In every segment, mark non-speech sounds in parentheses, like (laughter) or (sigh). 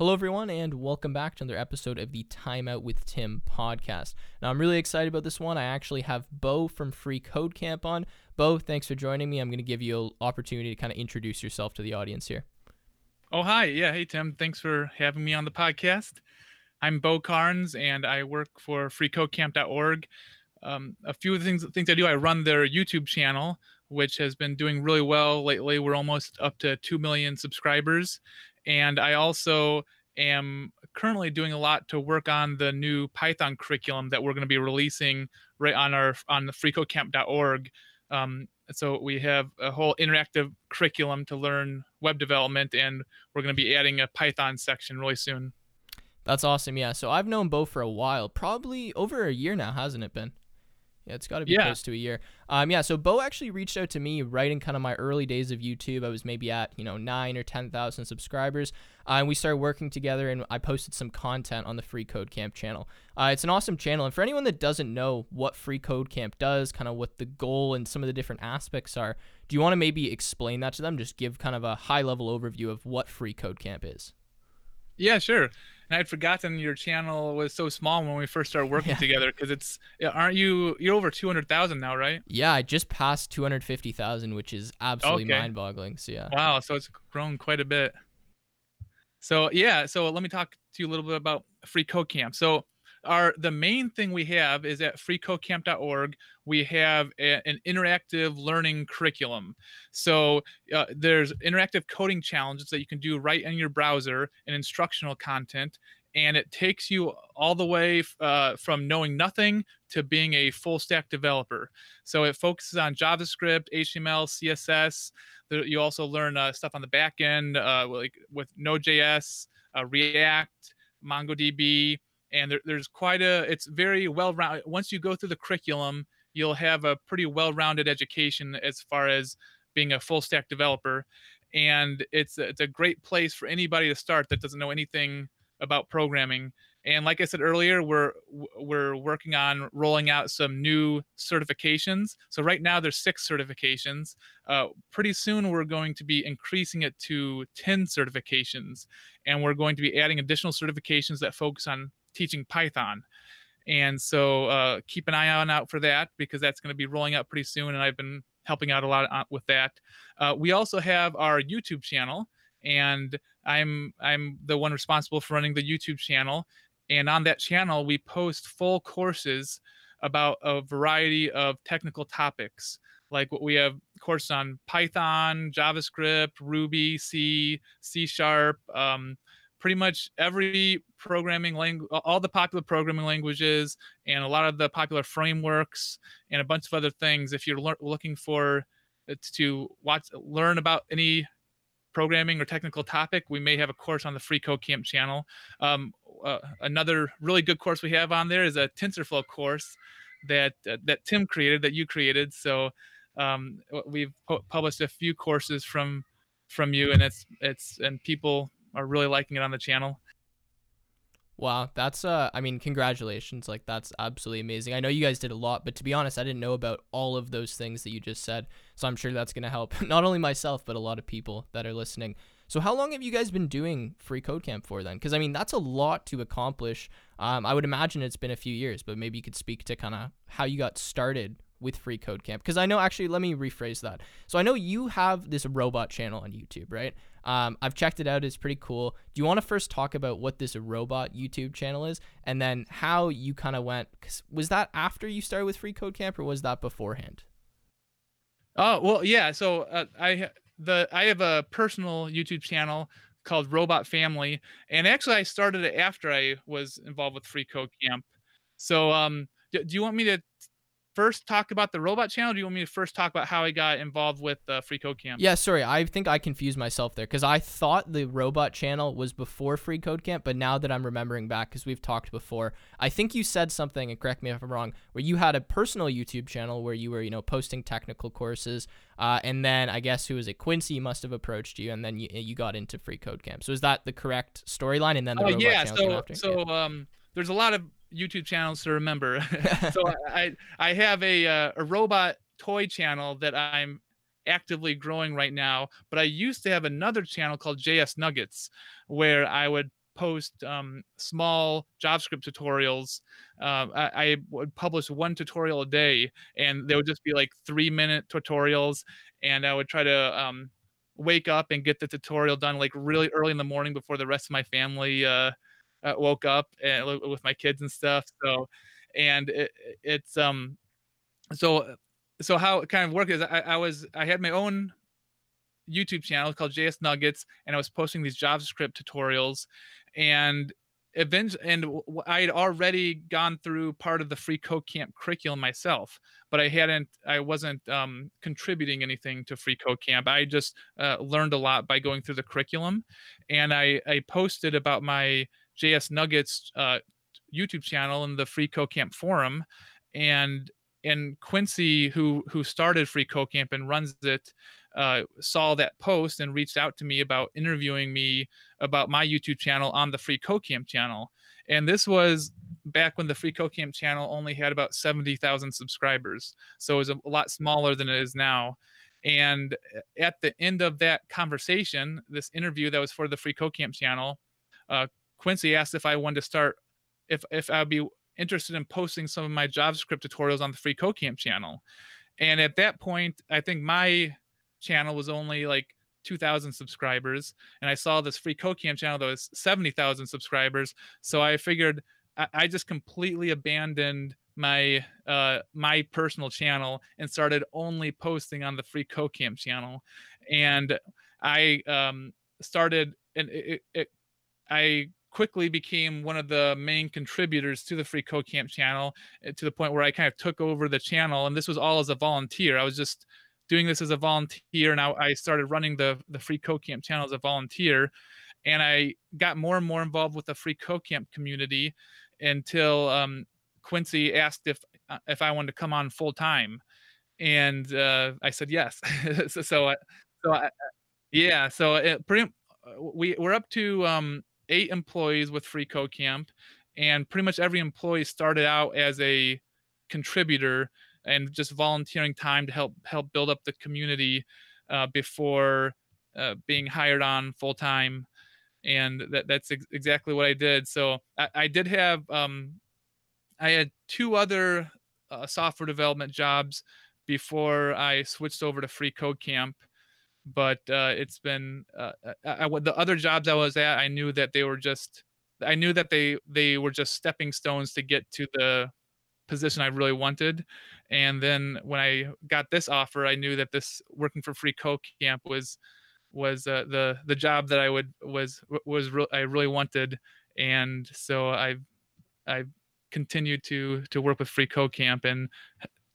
Hello, everyone, and welcome back to another episode of the Timeout with Tim podcast. Now, I'm really excited about this one. I actually have Bo from Free Code Camp on. Bo, thanks for joining me. I'm going to give you an opportunity to kind of introduce yourself to the audience here. Oh, hi. Yeah. Hey, Tim. Thanks for having me on the podcast. I'm Bo Carnes, and I work for freecodecamp.org. Um, a few of the things, things I do, I run their YouTube channel, which has been doing really well lately. We're almost up to 2 million subscribers and I also am currently doing a lot to work on the new Python curriculum that we're going to be releasing right on our on the freecodecamp.org. Um, so we have a whole interactive curriculum to learn web development, and we're going to be adding a Python section really soon. That's awesome. Yeah. So I've known Bo for a while, probably over a year now, hasn't it been? Yeah, it's got to be yeah. close to a year. Um, yeah. So Bo actually reached out to me right in kind of my early days of YouTube. I was maybe at you know nine or ten thousand subscribers, uh, and we started working together. And I posted some content on the Free Code Camp channel. Uh, it's an awesome channel, and for anyone that doesn't know what Free Code Camp does, kind of what the goal and some of the different aspects are, do you want to maybe explain that to them? Just give kind of a high level overview of what Free Code Camp is. Yeah, sure. And I'd forgotten your channel was so small when we first started working yeah. together because it's aren't you you're over 200,000 now, right? Yeah, I just passed 250,000, which is absolutely okay. mind-boggling. So yeah. Wow, so it's grown quite a bit. So yeah, so let me talk to you a little bit about Free Code Camp. So our the main thing we have is at freecodecamp.org we have a, an interactive learning curriculum. So uh, there's interactive coding challenges that you can do right in your browser and instructional content and it takes you all the way uh, from knowing nothing to being a full stack developer. So it focuses on javascript html css you also learn uh, stuff on the back end uh, like with node.js uh, react mongodb and there, there's quite a it's very well rounded once you go through the curriculum you'll have a pretty well-rounded education as far as being a full stack developer and it's it's a great place for anybody to start that doesn't know anything about programming and like i said earlier we're we're working on rolling out some new certifications so right now there's six certifications uh, pretty soon we're going to be increasing it to 10 certifications and we're going to be adding additional certifications that focus on teaching Python. And so uh, keep an eye on out for that because that's going to be rolling out pretty soon. And I've been helping out a lot uh, with that. Uh, we also have our YouTube channel, and I'm I'm the one responsible for running the YouTube channel. And on that channel, we post full courses about a variety of technical topics. Like what we have courses on Python, JavaScript, Ruby, C, C Sharp, um, pretty much every programming language, all the popular programming languages, and a lot of the popular frameworks, and a bunch of other things. If you're le- looking for uh, to watch, learn about any programming or technical topic, we may have a course on the Free Code Camp channel. Um, uh, another really good course we have on there is a TensorFlow course that uh, that Tim created, that you created. So um, we've pu- published a few courses from from you, and it's it's and people are really liking it on the channel. Wow, that's uh I mean congratulations. Like that's absolutely amazing. I know you guys did a lot, but to be honest, I didn't know about all of those things that you just said. So I'm sure that's going to help (laughs) not only myself, but a lot of people that are listening. So how long have you guys been doing Free Code Camp for then? Cuz I mean, that's a lot to accomplish. Um I would imagine it's been a few years, but maybe you could speak to kind of how you got started with Free Code Camp because I know actually let me rephrase that. So I know you have this robot channel on YouTube, right? Um, I've checked it out; it's pretty cool. Do you want to first talk about what this robot YouTube channel is, and then how you kind of went? cause was that after you started with Free Code Camp, or was that beforehand? Oh well, yeah. So uh, I the I have a personal YouTube channel called Robot Family, and actually I started it after I was involved with Free Code Camp. So um, do, do you want me to first talk about the robot channel? do you want me to first talk about how I got involved with uh, Free Code Camp? Yeah, sorry, I think I confused myself there because I thought the robot channel was before Free Code Camp, but now that I'm remembering back, because we've talked before, I think you said something, and correct me if I'm wrong, where you had a personal YouTube channel where you were, you know, posting technical courses, uh, and then I guess who was it? Quincy must have approached you, and then you, you got into Free Code Camp. So is that the correct storyline? And then the uh, robot yeah, channel so so yeah. um, there's a lot of YouTube channels to remember. (laughs) (laughs) so I I have a uh, a robot toy channel that I'm actively growing right now, but I used to have another channel called JS Nuggets where I would post um, small JavaScript tutorials. Uh, I, I, would publish one tutorial a day, and they would just be like three minute tutorials. And I would try to um, wake up and get the tutorial done like really early in the morning before the rest of my family uh, uh, woke up and, with my kids and stuff. So, and it, it's um, so so how it kind of worked is I, I was I had my own YouTube channel called JS Nuggets, and I was posting these JavaScript tutorials, and eventually, and I had already gone through part of the Free Code Camp curriculum myself, but I hadn't, I wasn't um, contributing anything to Free Code Camp. I just uh, learned a lot by going through the curriculum, and I I posted about my JS Nuggets uh, YouTube channel and the Free Code Camp forum, and and Quincy, who who started Free Code Camp and runs it, uh, saw that post and reached out to me about interviewing me about my YouTube channel on the Free Code Camp channel. And this was back when the Free Code Camp channel only had about 70,000 subscribers. So it was a lot smaller than it is now. And at the end of that conversation, this interview that was for the Free Code Camp channel, uh, Quincy asked if I wanted to start, if, if I'd be interested in posting some of my JavaScript tutorials on the Free Code Camp channel. And at that point, I think my channel was only like 2,000 subscribers, and I saw this free CodeCamp channel that was 70,000 subscribers. So I figured I, I just completely abandoned my uh, my personal channel and started only posting on the free CodeCamp channel, and I um, started and it, it, I quickly became one of the main contributors to the free code camp channel eh, to the point where i kind of took over the channel and this was all as a volunteer i was just doing this as a volunteer. and I started running the the free code camp channel as a volunteer, and I got more and more involved with the free code camp community until um, Quincy asked if uh, if I wanted to come on full time, and uh, I said yes. (laughs) so so, I, so I, yeah, so it pretty we we're up to um, eight employees with free code camp, and pretty much every employee started out as a contributor and just volunteering time to help help build up the community uh, before uh, being hired on full time and that, that's ex- exactly what i did. So i, I did have um, i had two other uh, software development jobs before i switched over to free code camp but uh, it's been uh, I, I, the other jobs i was at i knew that they were just i knew that they they were just stepping stones to get to the position I really wanted. And then when I got this offer, I knew that this working for Free Code Camp was was uh, the the job that I would was was re- I really wanted. And so I I continued to to work with Free Code Camp and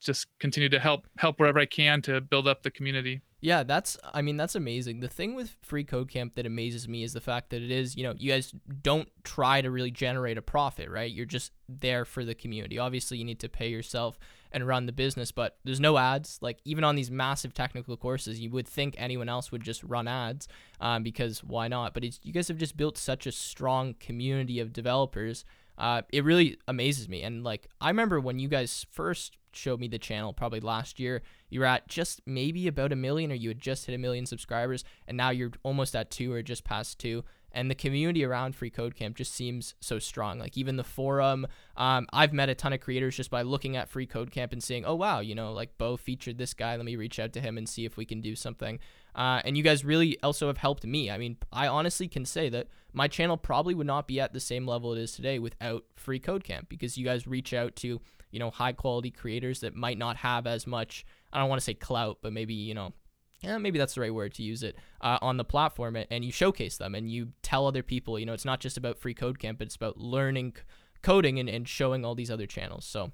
just continue to help help wherever I can to build up the community. Yeah, that's I mean that's amazing. The thing with Free Code Camp that amazes me is the fact that it is, you know, you guys don't try to really generate a profit, right? You're just there for the community. Obviously, you need to pay yourself and run the business, but there's no ads. Like even on these massive technical courses, you would think anyone else would just run ads, um, because why not? But you guys have just built such a strong community of developers. Uh, it really amazes me. And like I remember when you guys first showed me the channel probably last year. You were at just maybe about a million, or you had just hit a million subscribers, and now you're almost at two or just past two. And the community around Free Code Camp just seems so strong. Like even the forum, um, I've met a ton of creators just by looking at Free Code Camp and seeing, oh wow, you know, like Bo featured this guy. Let me reach out to him and see if we can do something. Uh, and you guys really also have helped me. I mean, I honestly can say that my channel probably would not be at the same level it is today without Free Code Camp because you guys reach out to you know, high quality creators that might not have as much, I don't want to say clout, but maybe, you know, yeah, maybe that's the right word to use it uh, on the platform and you showcase them and you tell other people, you know, it's not just about free code camp, it's about learning coding and, and showing all these other channels. So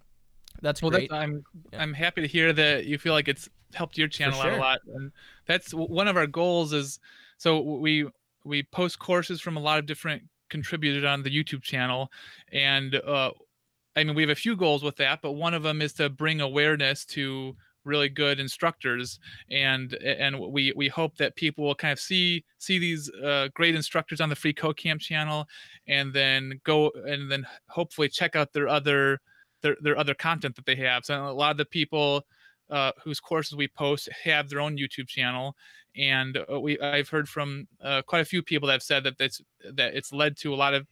that's well, great. That's, I'm, yeah. I'm happy to hear that you feel like it's helped your channel sure. out a lot. And that's one of our goals is, so we, we post courses from a lot of different contributors on the YouTube channel. And, uh, I mean, we have a few goals with that, but one of them is to bring awareness to really good instructors and and we we hope that people will kind of see see these uh, great instructors on the free code camp channel and then go and then hopefully check out their other their, their other content that they have. So a lot of the people uh, whose courses we post have their own YouTube channel, and uh, we I've heard from uh, quite a few people that have said that that's that it's led to a lot of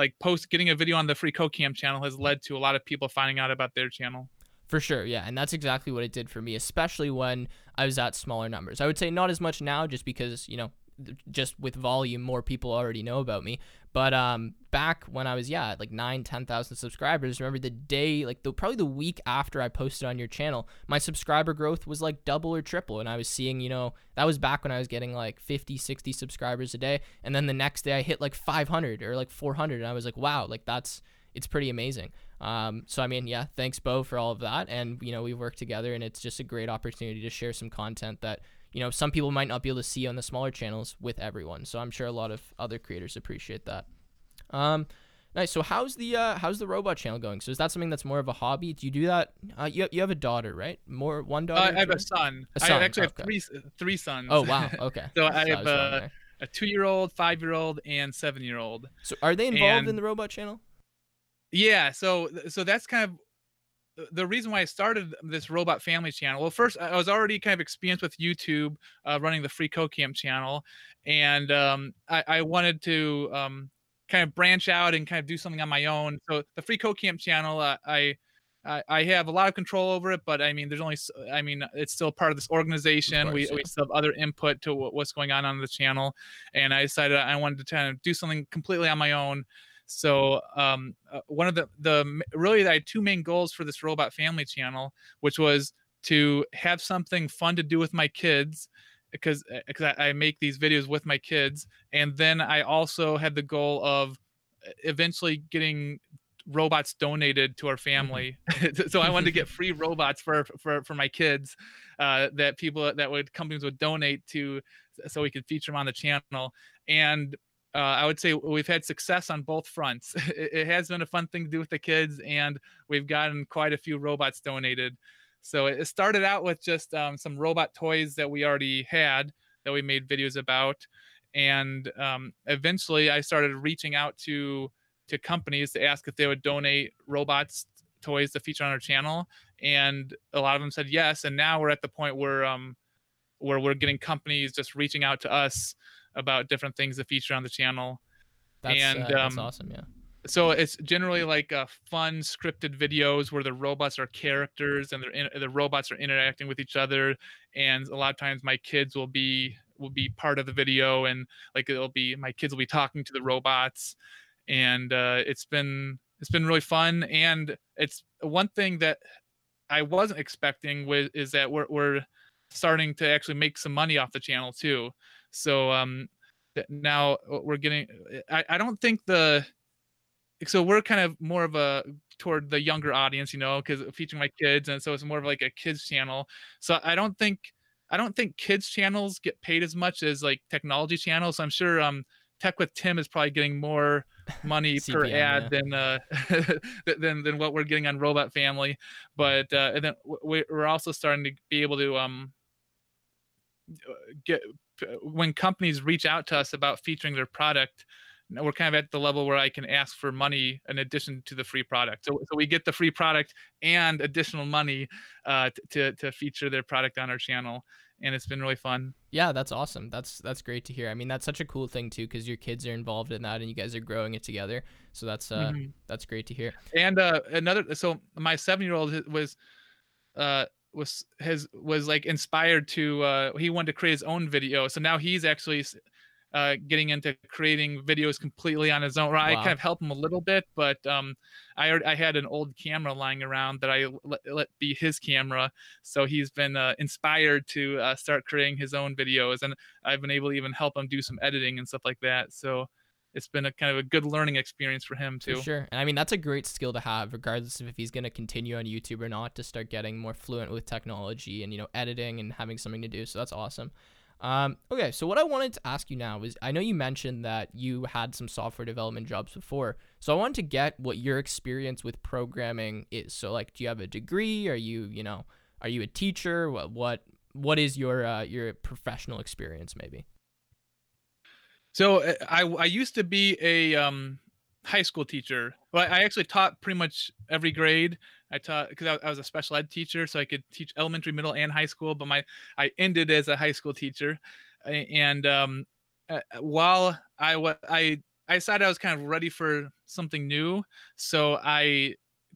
like post getting a video on the free CodeCamp channel has led to a lot of people finding out about their channel. For sure, yeah, and that's exactly what it did for me, especially when I was at smaller numbers. I would say not as much now, just because you know, just with volume, more people already know about me. But um, back when I was yeah, like nine, ten thousand subscribers, remember the day, like the probably the week after I posted on your channel, my subscriber growth was like double or triple, and I was seeing, you know, that was back when I was getting like 50, 60 subscribers a day, and then the next day I hit like 500 or like 400, and I was like, wow, like that's it's pretty amazing. Um, so I mean, yeah, thanks Bo for all of that, and you know we work together, and it's just a great opportunity to share some content that you know some people might not be able to see on the smaller channels with everyone. So I'm sure a lot of other creators appreciate that. Um, nice. So how's the uh, how's the robot channel going? So is that something that's more of a hobby? Do you do that? Uh, you you have a daughter, right? More one daughter. Uh, I have a son. A son. I actually okay. have three three sons. Oh (laughs) wow. Okay. so I have uh, a two year old, five year old, and seven year old. So are they involved and, in the robot channel? Yeah. So so that's kind of the reason why I started this Robot Family channel. Well, first I was already kind of experienced with YouTube, uh, running the Free CodeCamp channel, and um, I, I, wanted to um, kind of branch out and kind of do something on my own. So the Free CodeCamp channel, uh, I, I, I have a lot of control over it, but I mean, there's only, I mean, it's still part of this organization. Course, we, yeah. we still have other input to what's going on on the channel, and I decided I wanted to kind of do something completely on my own. So um, uh, one of the the really I had two main goals for this Robot Family channel, which was to have something fun to do with my kids because because I, I make these videos with my kids, and then I also had the goal of eventually getting robots donated to our mm-hmm. family. (laughs) so I wanted to get (laughs) free robots for for for my kids uh, that people that would companies would donate to, so we could feature them on the channel. And uh, I would say we've had success on both fronts. (laughs) It, it, has been a fun thing to do with the kids, and we've gotten quite a few robots donated. So it started out with just um, some robot toys that we already had that we made videos about, and um, eventually I started reaching out to to companies to ask if they would donate robots toys to feature on our channel, and a lot of them said yes. And now we're at the point where um, where we're getting companies just reaching out to us about different things that feature on the channel. That's, and uh, that's um, awesome, yeah. so it's generally like uh, fun scripted videos where the robots are characters and in, the robots are interacting with each other. And a lot of times my kids will be will be part of the video and like it'll be my kids will be talking to the robots. And uh, it's been it's been really fun. And it's one thing that i wasn't expecting with is that we're, we're starting to actually make some money off the channel too so um now we're getting I, I don't think the so we're kind of more of a toward the younger audience, you know, because featuring my kids, and so it's more of like a kids channel. So I don't think I don't think kids channels get paid as much as like technology channels. So I'm sure um Tech with Tim is probably getting more (laughs) money CPM, per ad yeah. than uh (laughs) than than what we're getting on Robot Family. But uh, and then we're also starting to be able to um uh, get when companies reach out to us about featuring their product we're kind of at the level where I can ask for money in addition to the free product. So, so we get the free product and additional money uh, to to feature their product on our channel, and it's been really fun. Yeah, that's awesome. That's that's great to hear. I mean, that's such a cool thing too, because your kids are involved in that, and you guys are growing it together. So that's uh, mm-hmm. that's great to hear. And uh, another, so my seven year old was. Uh, was his was like inspired to uh he wanted to create his own video so now he's actually uh, getting into creating videos completely on his own. Wow. I kind of help him a little bit, but um, I I had an old camera lying around that I let, let be his camera, so he's been uh, inspired to uh, start creating his own videos, and I've been able to even help him do some editing and stuff like that. So it's been a kind of a good learning experience for him too. For sure. And I mean that's a great skill to have regardless of if he's going to continue on YouTube or not to start getting more fluent with technology and you know editing and having something to do. So that's awesome. Um, okay, so what I wanted to ask you now is I know you mentioned that you had some software development jobs before. So I wanted to get what your experience with programming is. So like do you have a degree? Are you, you know, are you a teacher? What what what is your uh, your professional experience maybe? So uh, I I used to be a um high school teacher. Well, I actually taught pretty much every grade. I taught because I, was a special ed teacher, so I could teach elementary, middle, and high school. But my I ended as a high school teacher, and um, uh, while I was I I decided I was kind of ready for something new, so I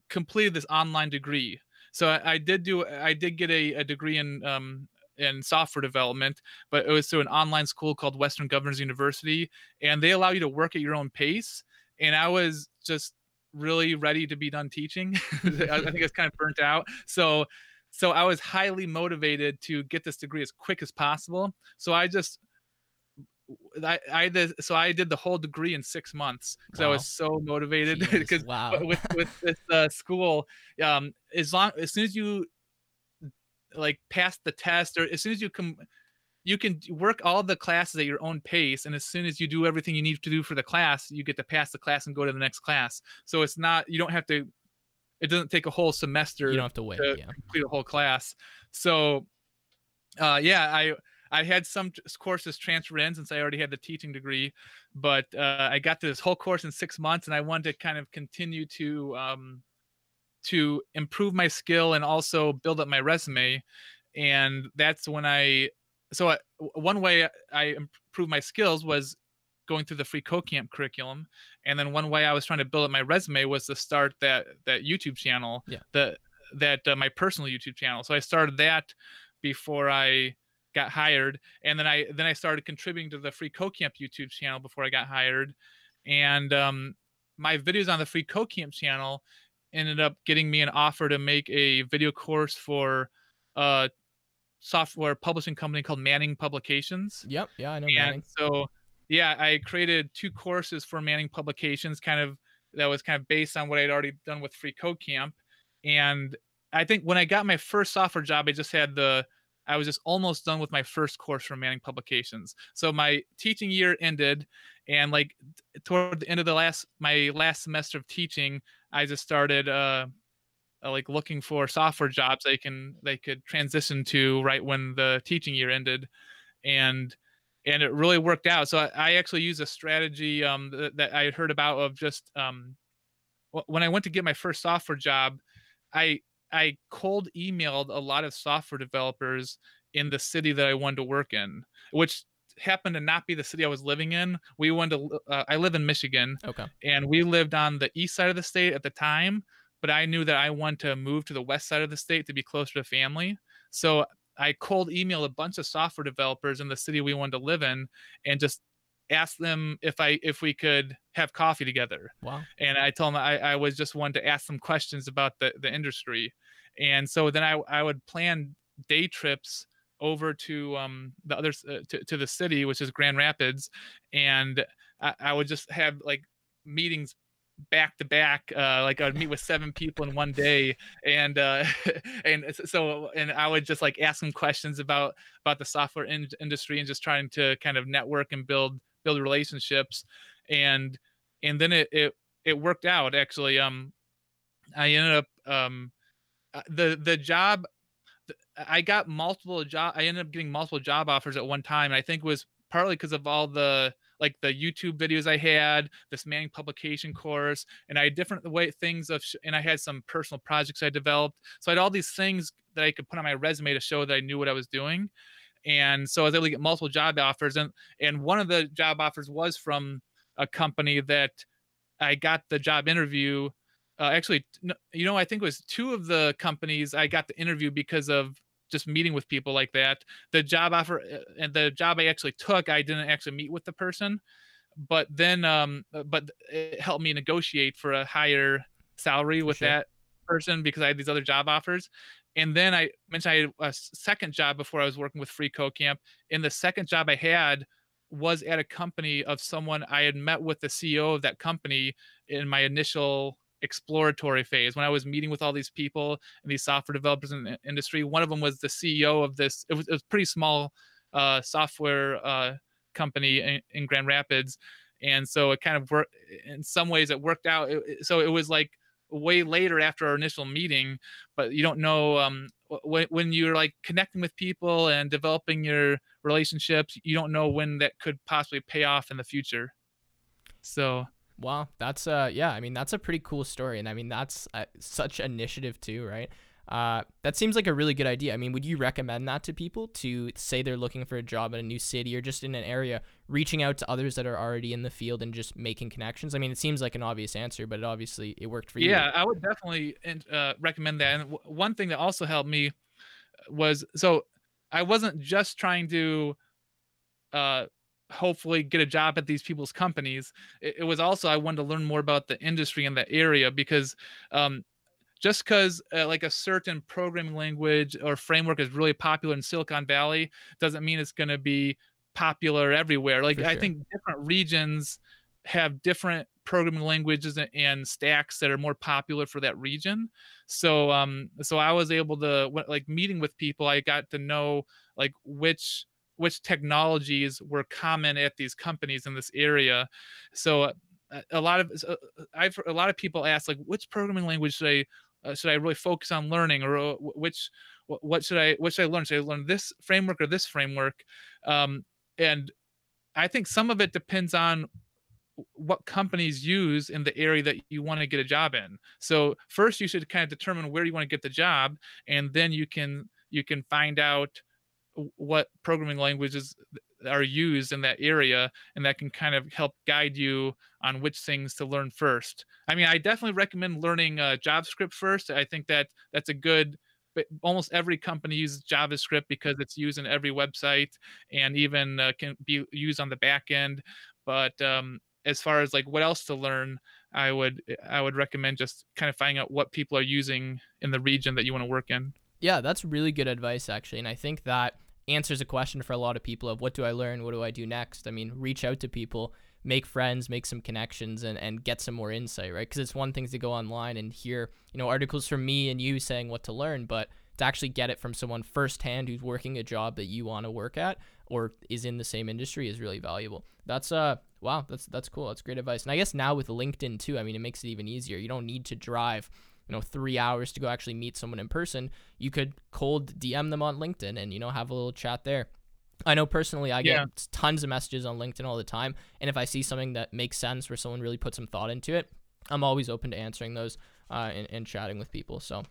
completed this online degree. So I, I did do I did get a, a degree in um, in software development, but it was through an online school called Western Governors University, and they allow you to work at your own pace. And I was just really ready to be done teaching. (laughs) I think I was kind of burnt out. So so I was highly motivated to get this degree as quick as possible. So I just I, I did so I did the whole degree in six months because wow. I was so motivated (laughs) because wow. with with this uh, school um as long as soon as you like pass the test or as soon as you come you can work all the classes at your own pace and as soon as you do everything you need to do for the class you get to pass the class and go to the next class so it's not you don't have to it doesn't take a whole semester you don't have to wait to yeah. complete a whole class so uh yeah i i had some courses transfer in since i already had the teaching degree but uh, i got to this whole course in six months and i wanted to kind of continue to um to improve my skill and also build up my resume and that's when i so I, one way I improved my skills was going through the free code camp curriculum and then one way i was trying to build up my resume was to start that that youtube channel yeah. the that uh, my personal youtube channel. So i started that before i got hired and then i then i started contributing to the free code camp youtube channel before i got hired and um my videos on the free code camp channel ended up getting me an offer to make a video course for a software publishing company called Manning Publications. Yep. Yeah, I know and Manning. So yeah, I created two courses for Manning Publications, kind of that was kind of based on what I'd already done with Free Code Camp. And I think when I got my first software job, I just had the I was just almost done with my first course for Manning Publications. So my teaching year ended, and like toward the end of the last my last semester of teaching, I just started uh, uh, like looking for software jobs they can they could transition to right when the teaching year ended and and it really worked out. So i, I actually use a strategy um, that, that, i had heard about of just um, when i went to get my first software job i i cold emailed a lot of software developers in the city that i wanted to work in which happened to not be the city I was living in. We went to uh, I live in Michigan. Okay. And we lived on the east side of the state at the time but I knew that I wanted to move to the west side of the state to be closer to family. So I cold emailed a bunch of software developers in the city we wanted to live in and just asked them if I if we could have coffee together. Wow. And I told them I, I was just wanted to ask them questions about the, the industry. And so then I, I would plan day trips over to um the other uh, to, to the city which is grand rapids and I, I would just have like meetings back to back uh like i would meet with seven people in one day and uh (laughs) and so and i would just like ask them questions about about the software in- industry and just trying to kind of network and build build relationships and and then it it, it worked out actually. Um i ended up um uh, the the job i got multiple job i ended up getting multiple job offers at one time i think it was partly because of all the like the YouTube videos I had, this Manning publication course, and I had different way things of, sh- and I had some personal projects I developed. So I had all these things that I could put on my resume to show that I knew what I was doing. And so I was able to get multiple job offers, and and one of the job offers was from a company that I got the job interview. Uh, actually, you know, I think it was two of the companies I got the interview because of just meeting with people like that. The job offer uh, and the job I actually took, I didn't actually meet with the person, but then um, uh, but it helped me negotiate for a higher salary with sure. that person because I had these other job offers. And then I mentioned I had a second job before I was working with Free Code Camp. And the second job I had was at a company of someone I had met with the CEO of that company in my initial exploratory phase when I was meeting with all these people and these software developers in the industry. One of them was the CEO of this. It was, it was pretty small uh, software uh, company in, in, Grand Rapids, and so it kind of worked. In some ways, it worked out. So it was like way later after our initial meeting, but you don't know um, when you're like connecting with people and developing your relationships. You don't know when that could possibly pay off in the future. So Wow, that's uh yeah, I mean that's a pretty cool story and I mean that's uh, such initiative too, right? Uh, that seems like a really good idea. I mean, would you recommend that to people to say they're looking for a job in a new city or just in an area, reaching out to others that are already in the field and just making connections? I mean, it seems like an obvious answer, but it obviously it worked for you. Yeah, I would definitely uh, recommend that. And w- one thing that also helped me was so I wasn't just trying to uh, hopefully get a job at these people's companies. It, it, was also I wanted to learn more about the industry in that area because um, just because uh, like a certain programming language or framework is really popular in Silicon Valley doesn't mean it's going to be popular everywhere. Like sure. I think different regions have different programming languages and stacks that are more popular for that region. So um so I was able to like meeting with people I got to know like which which technologies were common at these companies in this area. So uh, a lot of uh, I've a lot of people ask like which programming language should I uh, should I really focus on learning or uh, which what should I what should I learn? Should I learn this framework or this framework? Um, and I think some of it depends on what companies use in the area that you want to get a job in. So first you should kind of determine where you want to get the job and then you can you can find out what programming languages are used in that area and that can kind of help guide you on which things to learn first. I mean i definitely recommend learning uh, javascript first. I think that that's a good but almost every company uses javascript because it's used in every website and even uh, can be used on the back end. But um, as far as like what else to learn i would i would recommend just kind of finding out what people are using in the region that you want to work in. Yeah that's really good advice actually and i think that answers a question for a lot of people of what do I learn? What do I do next? I mean, reach out to people, make friends, make some connections, and, and get some more insight, right? Because it's one thing to go online and hear, you know, articles from me and you saying what to learn, but to actually get it from someone firsthand who's working a job that you want to work at or is in the same industry is really valuable. That's uh wow, that's that's cool. That's great advice. And I guess now with LinkedIn too, I mean, it makes it even easier. You don't need to drive you know three hours to go actually meet someone in person you could cold dm them on linkedin and you know have a little chat there i know personally i yeah. get tons of messages on linkedin all the time and if i see something that makes sense where someone really put some thought into it i'm always open to answering those uh, and, and chatting with people so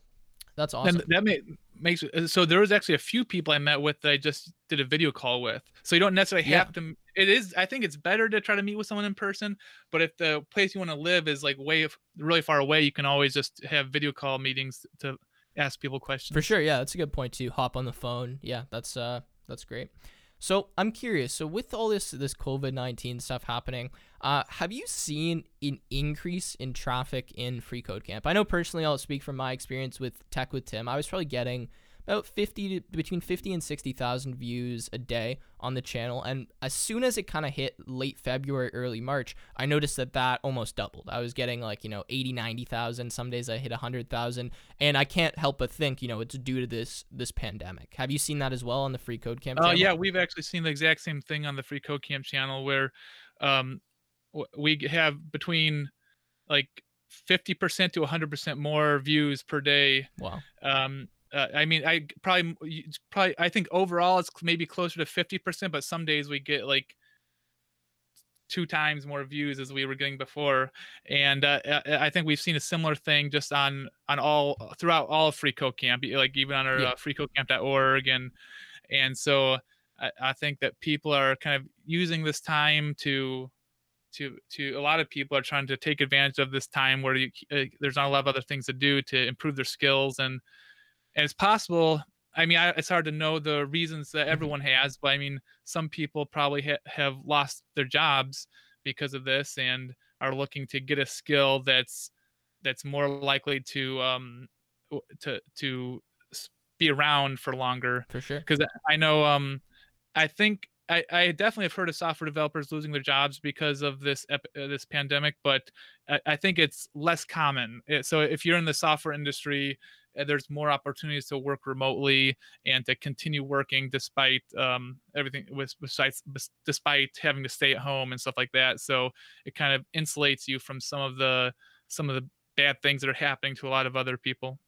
that's awesome. And that may, makes uh, so there was actually a few people I met with that I just did a video call with. So you don't necessarily have to. It is. I think it's better to try to meet with someone in person. But if the place you want to live is like way really far away, you can always just have video call meetings to ask people questions. For sure. Yeah, that's a good point too. Hop on the phone. Yeah, that's uh that's great. So I'm curious. So with all this this COVID nineteen stuff happening, uh, have you seen an increase in traffic in Free Code Camp? I know personally, I'll speak from my experience with Tech with Tim. I was probably getting about 50 to between 50 and 60,000 views a day on the channel and as soon as it kind of hit late February early March I noticed that that almost doubled. I was getting like, you know, 80 90,000, some days I hit 100,000 and I can't help but think, you know, it's due to this this pandemic. Have you seen that as well on the Free Code Camp channel? Oh uh, yeah, we've actually seen the exact same thing on the Free Code Camp channel where um we have between like 50% to 100% more views per day. Wow. Um, uh, I mean, I probably probably I think overall it's maybe closer to fifty percent, but some days we get like two times more views as we were getting before, and uh, I think we've seen a similar thing just on on all throughout all of Free Code Camp, like even on our yeah. uh, FreeCodeCamp.org, and and so I, I think that people are kind of using this time to to to a lot of people are trying to take advantage of this time where you, uh, there's not a lot of other things to do to improve their skills and and it's possible i mean I, it's hard to know the reasons that mm-hmm. everyone has but i mean some people probably ha- have lost their jobs because of this and are looking to get a skill that's that's more likely to um to to be around for longer for sure because i know um i think I, I definitely have heard of software developers losing their jobs because of this uh, this pandemic, but I, I think it's less common. So if you're in the software industry, uh, there's more opportunities to work remotely and to continue working despite um, everything with besides despite having to stay at home and stuff like that. So it kind of insulates you from some of the some of the bad things that are happening to a lot of other people.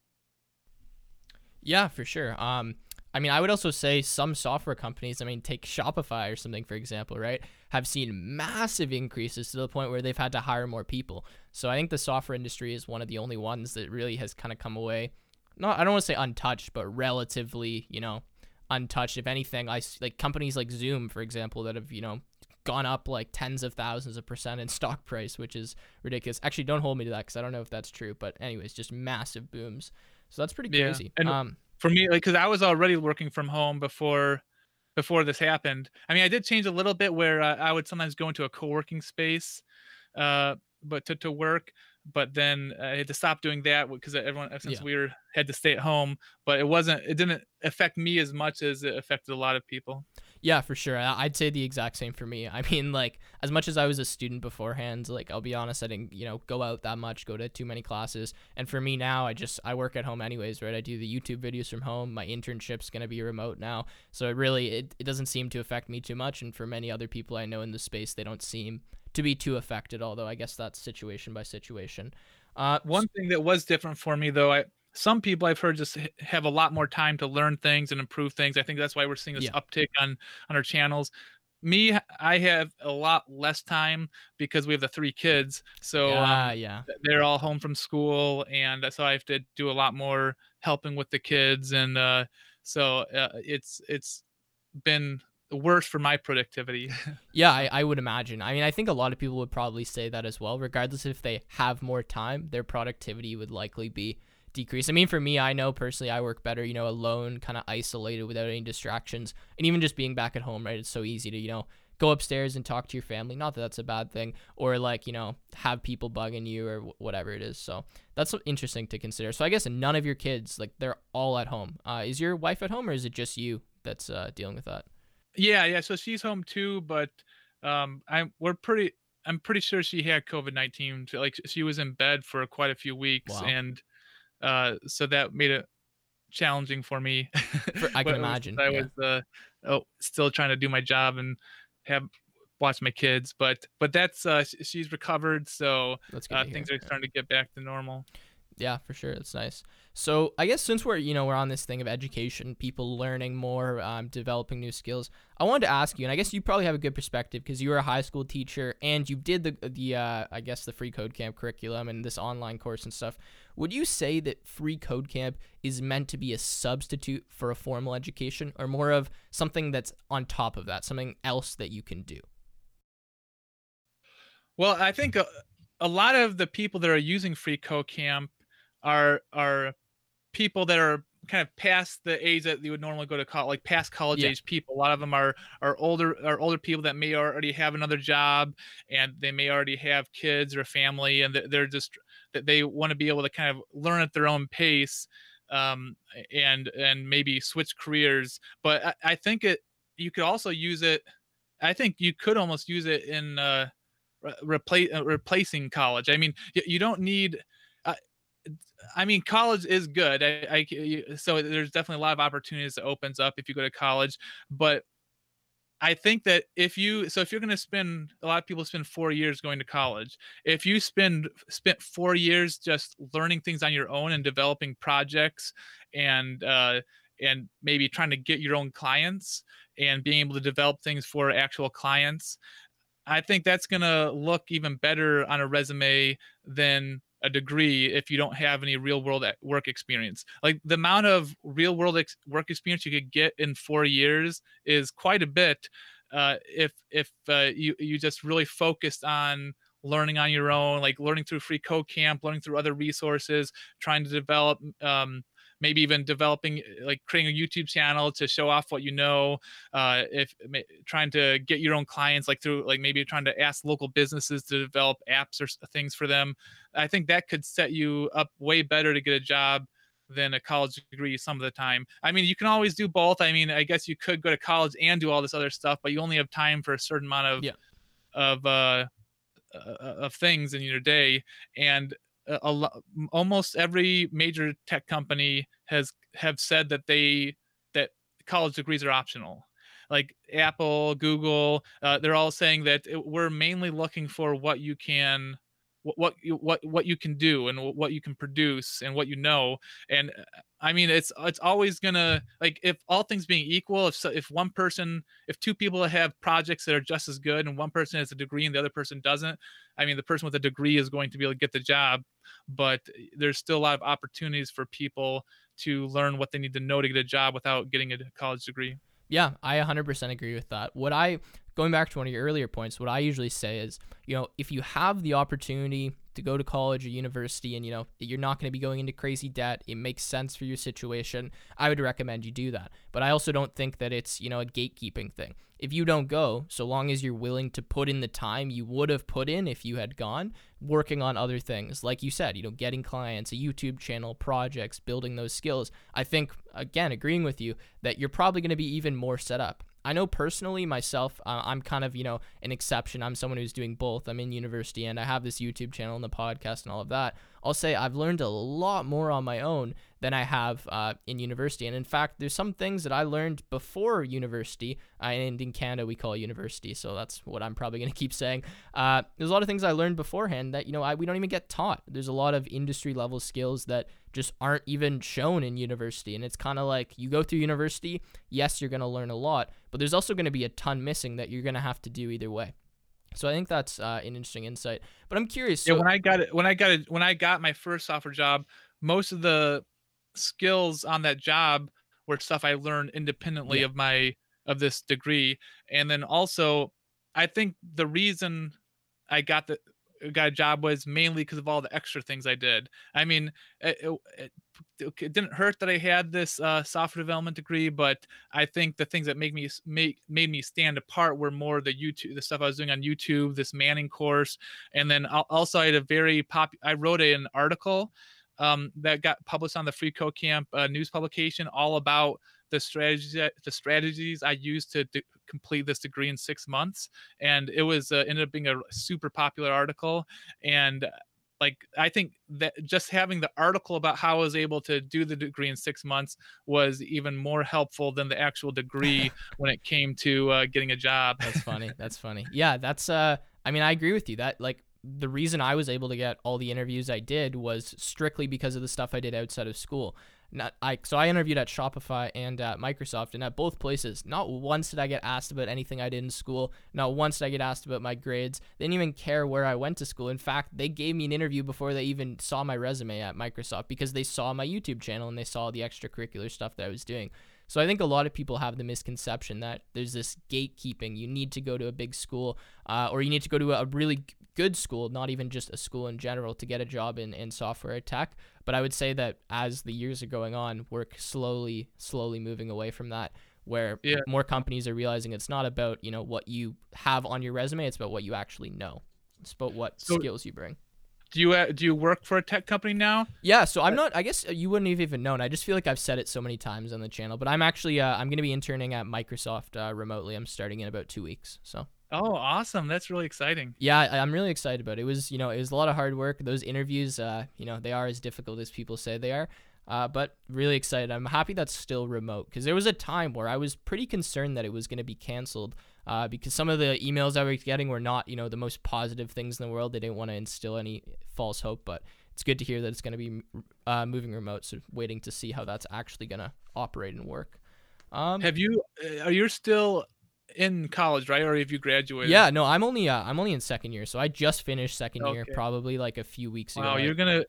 Yeah for sure. Um I mean, I would also say some software companies, I mean, take Shopify or something, for example, right, have seen massive increases to the point where they've had to hire more people. So I think the software industry is one of the only ones that really has kind of come away, not, I don't want to say untouched, but relatively, you know, untouched. If anything, I like companies like Zoom, for example, that have, you know, gone up like tens of thousands of percent in (laughs) stock price, which is ridiculous. Actually, don't hold me to that because I don't know if that's true. But anyways, just massive booms. So that's pretty Yeah, crazy. and Um, for me, like, because I was already working from home before before this happened. I mean, I did change a little bit where uh, I would sometimes go into a co-working space, uh, but to to work. But then I had to stop doing that because everyone since yeah. we were had to stay at home. But it wasn't it didn't affect me as much as it affected a lot of people. Yeah, for sure. I'd say the exact same for me. (laughs) I mean, like, as much as I was a student beforehand, like, I'll be honest, I didn't, you know, go out that much, go to too many classes. And for me now, I just, I work at home anyways, right? I do the YouTube videos from home. My internship's going to be remote now. So it really, it, it doesn't seem to affect me too much. And for many other people I know in the space, they don't seem to be too affected, although I guess that's situation by situation. Uh, One thing that was different for me though, I some people I've heard just have a lot more time to learn things and improve things. I think that's why we're seeing this yeah, uptick on on our channels. Me, I have a lot less time because we have the three kids. So yeah, um yeah. they're all home from school and so I have to do a lot more helping with the kids and uh so uh, it's it's been worse for my productivity. (laughs) Yeah, I, I would imagine. I mean, I think a lot of people would probably say that as well. Regardless if they have more time, their productivity would likely be decreased. I mean, for me, I know personally I work better, you know, alone, kind of isolated without any distractions. And even just being back at home, right? It's so easy to, you know, go upstairs and talk to your family. Not that that's a bad thing. Or like, you know, have people bugging you or wh- whatever it is. So that's interesting to consider. So I guess none of your kids, like, they're all at home. Uh, is your wife at home or is it just you that's uh, dealing with that? Yeah, yeah. So she's home too, but um, I'm we're pretty. I'm pretty sure she had COVID nineteen. Like she was in bed for quite a few weeks, Wow. and uh, so that made it challenging for me. (laughs) For, I can imagine. I Yeah. was uh, oh, still trying to do my job and have watch my kids, but but that's uh, she's recovered, so uh, things are starting to get back to normal. Yeah, for sure. That's nice. So I guess since we're you know we're on this thing of education, people learning more, um, developing new skills, I wanted to ask you, and I guess you probably have a good perspective because you were a high school teacher and you did the the uh, I guess the free code camp curriculum and this online course and stuff. Would you say that free code camp is meant to be a substitute for a formal education, or more of something that's on top of that, something else that you can do? Well, I think a, a lot of the people that are using free code camp are are people that are kind of past the age that you would normally go to college, like past college Yeah. age people. A lot of them are are older are older people that may already have another job and they may already have kids or family, and they're just that they want to be able to kind of learn at their own pace, um, and and maybe switch careers. But I, I think it you could also use it. I think you could almost use it in. Uh, re- replace uh, replacing college. I mean, y- you don't need. Uh, I mean, college is good. I, I so there's definitely a lot of opportunities that opens up if you go to college, but I think that if you so if you're going to spend a lot of people spend 4 years going to college. If you spend spent 4 years just learning things on your own and developing projects and uh and maybe trying to get your own clients and being able to develop things for actual clients I think that's going to look even better on a resume than a degree if you don't have any real world work experience. Like the amount of real world ex- work experience you could get in 4 years is quite a bit uh, if if uh, you you just really focused on learning on your own, like learning through free code camp, learning through other resources, trying to develop um, maybe even developing like creating a YouTube channel to show off what you know uh, if ma- trying to get your own clients like through like maybe trying to ask local businesses to develop apps or things for them. I think that could set you up way better to get a job than a college degree some of the time. I mean you can always do both. I mean i guess you could go to college and do all this other stuff but you only have time for a certain amount of Yeah. of uh uh, of things in your day. And a, lo- almost every major tech company has have said that they that college degrees are optional. Like apple google uh, they're all saying that it- we're mainly looking for what you can what you, what what you can do and what you can produce and what you know and uh, i mean it's it's always gonna like if all things being equal if if one person if two people have projects that are just as good and one person has a degree and the other person doesn't i mean the person with a degree is going to be able to get the job but there's still a lot of opportunities for people to learn what they need to know to get a job without getting a college degree yeah, I 100% agree with that. What I going back to one of your earlier points, what I usually say is, you know, if you have the opportunity to go to college or university and, you know, you're not going to be going into crazy debt, it makes sense for your situation, I would recommend you do that. But I also don't think that it's, you know, a gatekeeping thing. If you don't go, so long as you're willing to put in the time you would have put in if you had gone, working on other things, like you said, you know, getting clients, a YouTube channel, projects, building those skills, I think, again, agreeing with you that you're probably going to be even more set up. I know personally myself, uh, I'm kind of, you know, an exception. I'm someone who's doing both. I'm in university and I have this YouTube channel and the podcast and all of that. I'll say I've learned a lot more on my own than I have uh, in university. And in fact, there's some things that I learned before university, uh, and in Canada we call it university, so that's what I'm probably going (laughs) to keep saying. Uh, there's a lot of things I learned beforehand that you know I, we don't even get taught. There's a lot of industry level skills that just aren't even shown in university, and it's kind of like you go through university. Yes, you're going to learn a lot, but there's also going to be a ton missing that you're going to have to do either way. So I think that's uh, an interesting insight. But I'm curious. So- yeah, when I got it, when I got it, when I got my first software job, most of the skills on that job were stuff I learned independently yeah. of my of this degree, and then also, I think the reason I got the got a job was mainly because of all the extra things I did. I mean, it, it, it didn't hurt that I had this uh, software development degree, but I think the things that make me make made me stand apart were more the YouTube, the stuff I was doing on YouTube, this Manning course, and then also I had a very pop. I wrote an article um, that got published on the Free Code Camp uh, news publication, all about the strategies the strategies I used to complete this degree in six months, and it was uh, ended up being a super popular article. And like I think that just having the article about how I was able to do the degree in six months was even more helpful than the actual degree (laughs) when it came to uh, getting a job. That's funny. (laughs) That's funny. Yeah, that's uh. I mean, I agree with you. That like the reason I was able to get all the interviews I did was strictly because of the stuff I did outside of school. Not I so I interviewed at Shopify and at Microsoft and at both places. Not once did I get asked about anything I did in school. Not once did I get asked about my grades. They didn't even care where I went to school. In fact, they gave me an interview before they even saw my resume at Microsoft because they saw my YouTube channel and they saw the extracurricular stuff that I was doing. So I think a lot of people have the misconception that there's this gatekeeping. You need to go to a big school, uh, or you need to go to a really good school, not even just a school in general, to get a job in, in software tech. But I would say that as the years are going on, we're slowly, slowly moving away from that where yeah. more companies are realizing it's not about, you know, what you have on your resume, it's about what you actually know. It's about what so, skills you bring. Do you uh, do you work for a tech company now? Yeah, so I'm not. I guess you wouldn't have even known. I just feel like I've said it so many times on the channel. But I'm actually uh, I'm going to be interning at Microsoft uh, remotely. I'm starting in about two weeks. So. Oh, awesome! That's really exciting. Yeah, I, am really excited about it. It was, you know, it was a lot of hard work. Those interviews, uh, you know, they are as difficult as people say they are. Uh, but really excited. I'm happy that's still remote because there was a time where I was pretty concerned that it was going to be canceled uh, because some of the emails I was getting were not, you know, the most positive things in the world. They didn't want to instill any false hope, but it's good to hear that it's going to be uh, moving remote. So waiting to see how that's actually going to operate and work. Um, have you? Uh, are you still in college, right? Or have you graduated? Yeah, no, I'm only uh, I'm only in second year, so I just finished second okay. year, probably like a few weeks ago. Wow, you're gonna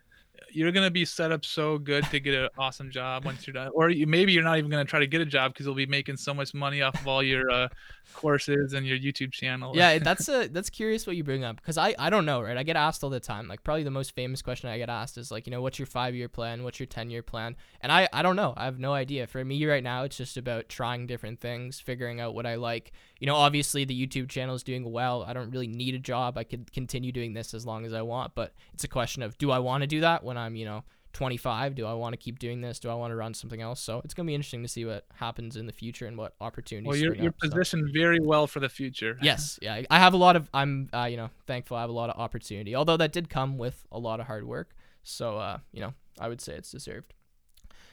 you're gonna be set up so good to get an (laughs) awesome job once you're done, or you, maybe you're not even gonna try to get a job because you'll be making so much money off of all your uh, courses and your YouTube channel. yeah, (laughs) that's a that's curious what you bring up because I I don't know, right? I get asked all the time. Like probably the most famous question I get asked is like, you know, what's your five year plan? What's your ten year plan? And I I don't know. I have no idea. For me right now, it's just about trying different things, figuring out what I like. You know, obviously the YouTube channel is doing well. I don't really need a job. I could continue doing this as long as I want, but it's a question of do I want to do that when I'm you know 25 do i want to keep doing this? Do i want to run something else? So it's going to be interesting to see what happens in the future and what opportunities well you're, you're up, positioned so. very well for the future. (laughs) Yes yeah i have a lot of i'm uh, you know thankful i have a lot of opportunity although that did come with a lot of hard work. So uh, you know i would say it's deserved.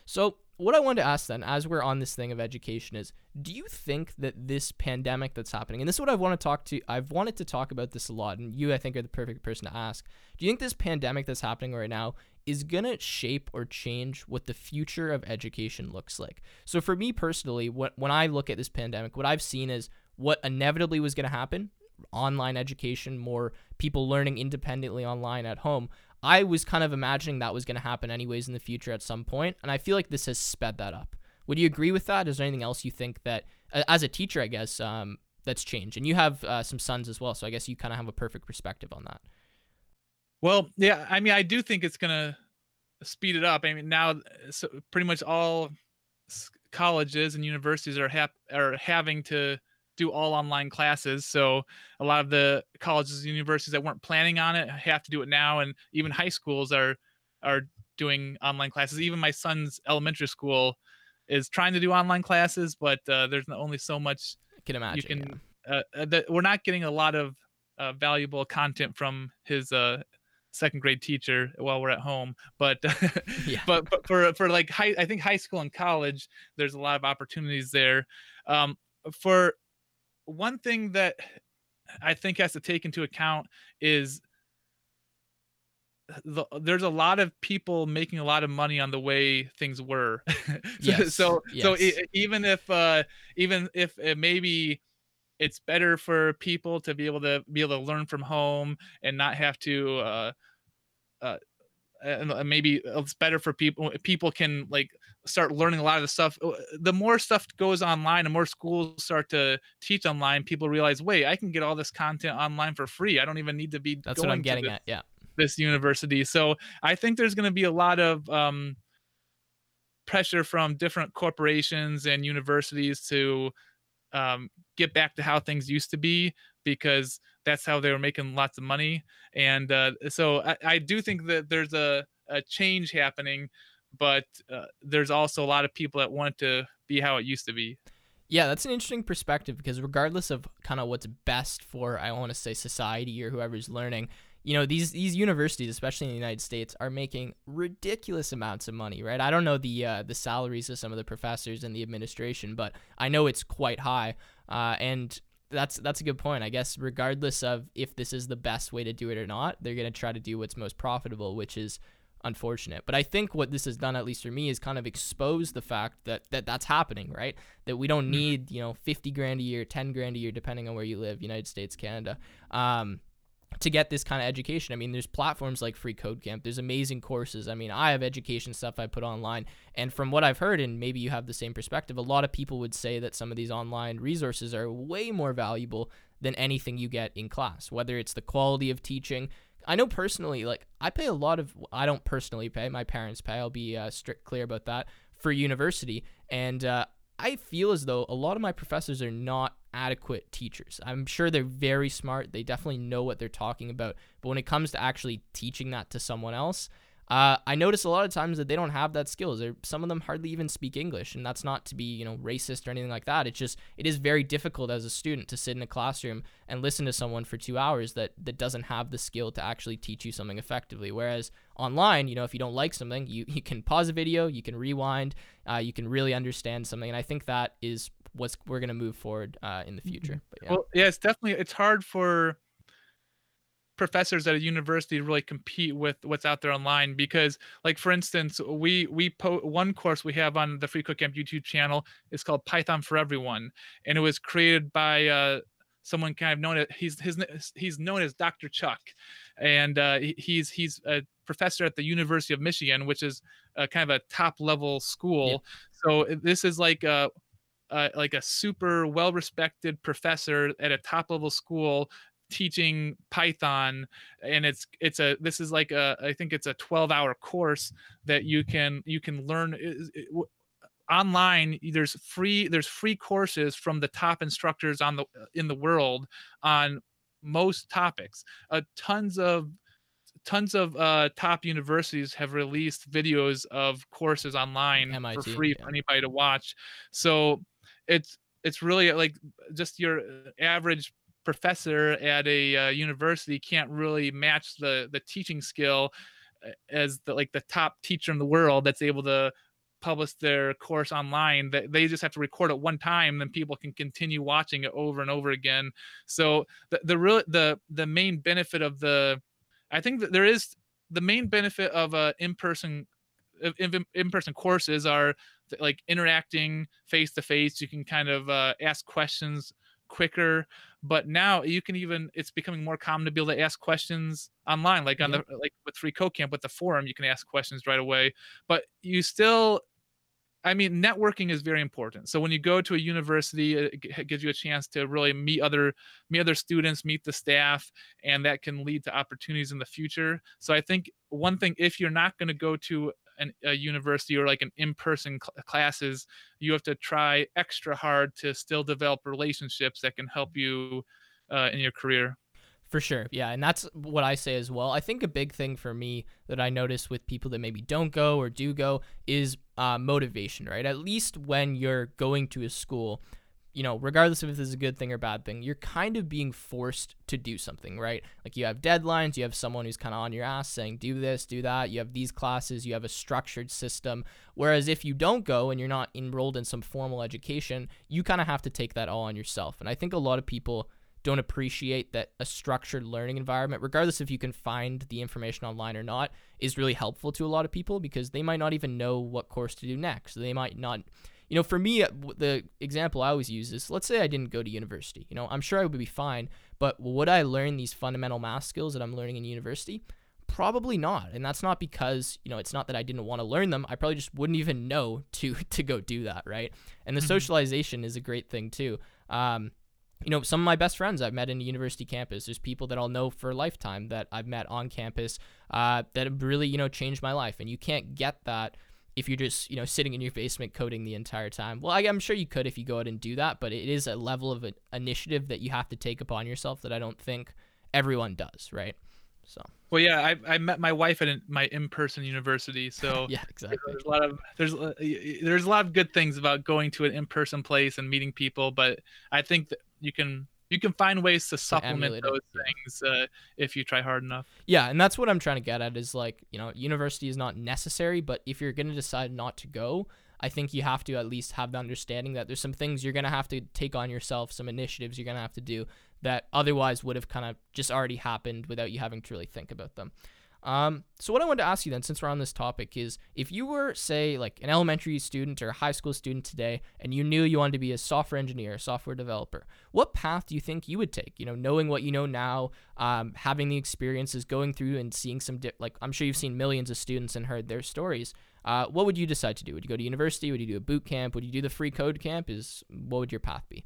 So, what I wanted to ask then, as we're on this thing of education, is do you think that this pandemic that's happening, and this is what I want to talk to, I've wanted to talk about this a lot, and you, I think, are the perfect person to ask. Do you think this pandemic that's happening right now is going to shape or change what the future of education looks like? So, for me personally, what, when I look at this pandemic, what I've seen is what inevitably was going to happen online education, more people learning independently online at home. I was kind of imagining that was going to happen anyways in the future at some point, and I feel like this has sped that up. Would you agree with that? Is there anything else you think that, as a teacher, I guess, um, that's changed? And you have uh, some sons as well, so I guess you kind of have a perfect perspective on that. Well, yeah, I mean, I do think it's gonna speed it up. I mean, now, so pretty much all colleges and universities are hap- are having to do all online classes. So a lot of the colleges and universities that weren't planning on it have to do it now, and even high schools are are doing online classes. Even my son's elementary school is trying to do online classes, but uh, there's only so much I can imagine. You can. Yeah. Uh, uh that we're not getting a lot of uh, valuable content from his uh, second grade teacher while we're at home but (laughs) yeah. but, but for for like high i think high school and college there's a lot of opportunities there um, for one thing that I think has to take into account is the, there's a lot of people making a lot of money on the way things were. yes. (laughs) so yes. so it, even if uh, even if it maybe it's better for people to be able to be able to learn from home and not have to uh, uh, and maybe it's better for people people can like start learning a lot of the stuff uh, the more stuff goes online and more schools start to teach online people realize wait i can get all this content online for free. I don't even need to be that's what i'm getting this, at yeah. this university. So i think there's going to be a lot of um, pressure from different corporations and universities to um, get back to how things used to be because that's how they were making lots of money. And uh, so I, I, do think that there's a, a change happening, but uh, there's also a lot of people that want to be how it used to be. Yeah, that's an interesting perspective because regardless of kind of what's best for, I want to say society or whoever's learning, you know these these universities, especially in the United States, are making ridiculous amounts of money, right? I don't know the uh, the salaries of some of the professors and the administration, but I know it's quite high. Uh, and that's that's a good point. I guess regardless of if this is the best way to do it or not, they're gonna try to do what's most profitable, which is unfortunate. But I think what this has done, at least for me, is kind of expose the fact that, that that's happening, right? That we don't mm-hmm. need, you know, 50 grand a year, 10 grand a year, depending on where you live, United States, Canada. Um, to get this kind of education. I mean, there's platforms like Free Code Camp. There's amazing courses. I mean, I have education stuff I put online, and from what I've heard, and maybe you have the same perspective, a lot of people would say that some of these online resources are way more valuable than anything you get in class. Whether it's the quality of teaching, I know personally, like I pay a lot of. I don't personally pay. My parents pay. I'll be uh, strict clear about that for university, and uh, I feel as though a lot of my professors are not adequate teachers. I'm sure they're very smart. They definitely know what they're talking about. But when it comes to actually teaching that to someone else, uh, I notice a lot of times that they don't have that skills. Or some of them hardly even speak English, and that's not to be you know racist or anything like that. It's just it is very difficult as a student to sit in a classroom and listen to someone for two hours that that doesn't have the skill to actually teach you something effectively. Whereas online, you know, if you don't like something, you (laughs) you can pause a video, you can rewind, uh, you can really understand something, and I think that is what's we're gonna move forward uh, in the mm-hmm. future. But yeah. Well, yeah, it's definitely it's hard for professors at a university really compete with what's out there online because like for instance we we po- one course we have on the free code camp youtube channel is called python for everyone and it was created by uh, someone kind of known as he's his he's known as dr chuck and uh, he's he's a professor at the university of michigan which is a, kind of a top level school yeah. so this is like a uh, like a super well respected professor at a top level school teaching python and it's it's a this is like a i think it's a 12 hour course that you can you can learn it, it, online there's free there's free courses from the top instructors on the in the world on most topics uh, tons of tons of uh, top universities have released videos of courses online MIT, for free yeah. for anybody to watch so it's it's really like just your uh, average professor at a uh, university can't really match the the teaching skill uh, as the like the top teacher in the world that's able to publish their course online that they just have to record it one time then people can continue watching it over and over again. So the the real the the main benefit of the i think that there is the main benefit of a in-person in, in-person courses are like interacting face to face. You can kind of uh, ask questions quicker but now you can even it's becoming more common to be able to ask questions online like on yeah. the like with free code camp with the forum you can ask questions right away but you still I mean, networking is very important. So when you go to a university, it gives you a chance to really meet other meet other students, meet the staff, and that can lead to opportunities in the future. So I think one thing, if you're not going to go to an, a university or like an in-person cl- classes, you have to try extra hard to still develop relationships that can help you uh, in your career. For sure. Yeah. And that's what I say as well. I think a big thing for me that I notice with people that maybe don't go or do go is uh, motivation, right? At least when you're going to a school, you know, regardless of if this is a good thing or bad thing, you're kind of being forced to do something, right? Like you have deadlines, you have someone who's kind of on your ass saying, do this, do that. You have these classes, you have a structured system. Whereas if you don't go and you're not enrolled in some formal education, you kind of have to take that all on yourself. And I think a lot of people don't appreciate that a structured learning environment, regardless if you can find the information online or not, is really helpful to a lot of people because they might not even know what course to do next. They might not, you know, for me, uh, the example I always use is let's say I didn't go to university. You know, I'm sure I would be fine, but would I learn these fundamental math skills that I'm learning in university? Probably not. And that's not because, you know, it's not that I didn't want to learn them. I probably just wouldn't even know to (laughs) to go do that, right? And the mm-hmm. socialization is a great thing too. Um, you know, some of my best friends I've met in a university campus. There's people that I'll know for a lifetime that I've met on campus uh, that have really, you know, changed my life. And you can't get that if you're just, you know, sitting in your basement coding the entire time. Well, I, am sure you could if you go out and do that, but it is a level of an initiative that you have to take upon yourself that I don't think everyone does, right? So. Well, yeah, I, I met my wife at my in-person university, (laughs) so yeah, exactly. There's a lot of there's uh, there's a lot of good things about going to an in-person place and meeting people, but I think that you can you can find ways to supplement those things uh, if you try hard enough. Yeah, and that's what I'm trying to get at is like, you know, university is not necessary, but if you're going to decide not to go, I think you have to at least have the understanding that there's some things you're going to have to take on yourself, some initiatives you're going to have to do that otherwise would have kind of just already happened without you having to really think about them. Um, so what I wanted to ask you then, since we're on this topic, is if you were, say, like an elementary student or a high school student today, and you knew you wanted to be a software engineer, a software developer, what path do you think you would take? You know, knowing what you know now, um, having the experiences, going through and seeing some, di- like I'm sure you've seen millions of students and heard their stories. Uh, what would you decide to do? Would you go to university? Would you do a boot camp? Would you do the free code camp? Is what would your path be?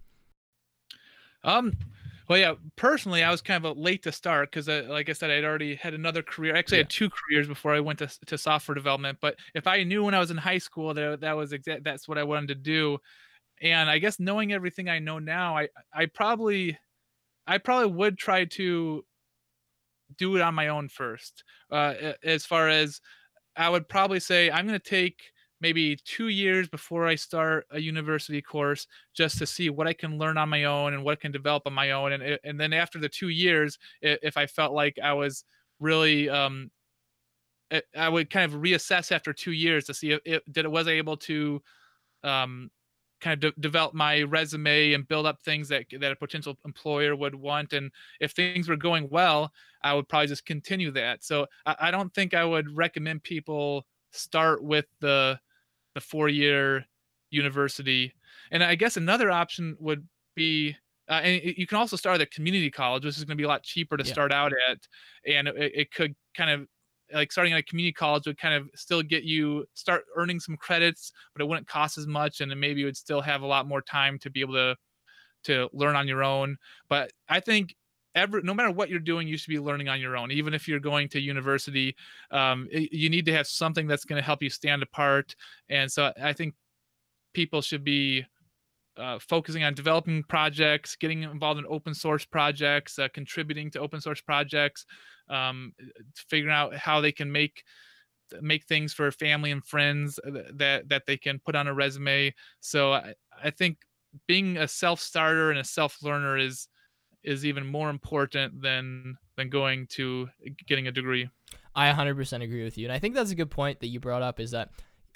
Um, well, yeah, personally, I was kind of a late to start because, uh, like I said, I'd already had another career. Actually, yeah. I had two careers before I went to, to software development. But if I knew when I was in high school that that was exact, that's what I wanted to do, and I guess knowing everything I know now, I I probably, I probably would try to do it on my own first. Uh, as far as I would probably say, I'm going to take maybe two years before I start a university course just to see what I can learn on my own and what can develop on my own. And, and then after the two years, if I felt like I was really, um, I would kind of reassess after two years to see if, if did it was I able to, um, kind of de- develop my resume and build up things that that a potential employer would want. And if things were going well, I would probably just continue that. So I, I don't think I would recommend people start with the the four year university. And I guess another option would be uh, and you can also start at a community college, which is going to be a lot cheaper to yeah. start out at, and it, it, could kind of like starting at a community college would kind of still get you start earning some credits, but it wouldn't cost as much, and then maybe you would still have a lot more time to be able to to learn on your own. But I think no matter what you're doing you should be learning on your own. Even if you're going to university um, you need to have something that's going to help you stand apart. And so i think people should be uh, focusing on developing projects getting involved in open source projects uh, contributing to open source projects um, figuring out how they can make make things for family and friends uh, that that they can put on a resume. So i, I think being a self starter and a self learner is is even more important than than going to eh, getting a degree. I 100% agree with you. And I think that's a good point that you brought up is that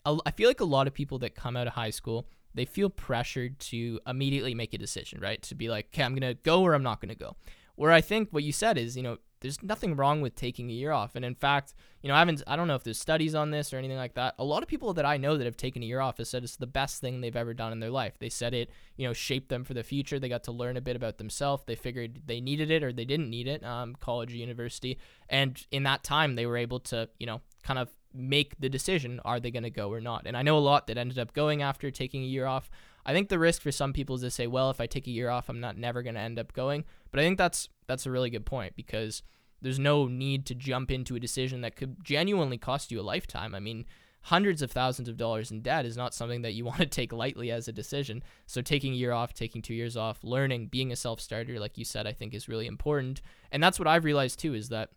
I feel like a lot of people that come out of high school, they feel pressured to immediately make a decision, right? To be like, okay, I'm gonna go or I'm not gonna go. Where I think what you said is, you know, there's nothing wrong with taking a year off. And in fact, you know, I haven't, I don't know if there's studies on this or anything like that. A lot of people that I know that have taken a year off have said it's the best thing they've ever done in their life. They said it, you know, shaped them for the future. They got to learn a bit about themselves. They figured they needed it or they didn't need it, um, college or university. And in that time, they were able to, you know, kind of make the decision are they going to go or not. And I know a lot that ended up going after taking a year off. I think the risk for some people is to say, well, if I take a year off, I'm not never going to end up going. But I think that's that's a really good point because there's no need to jump into a decision that could genuinely cost you a lifetime. I mean, hundreds of thousands of dollars in debt is not something that you (laughs) want to take lightly as a decision. So taking a year off, taking 2 years off, learning, being a self-starter like you said I think is really important. And that's what I've realized too is that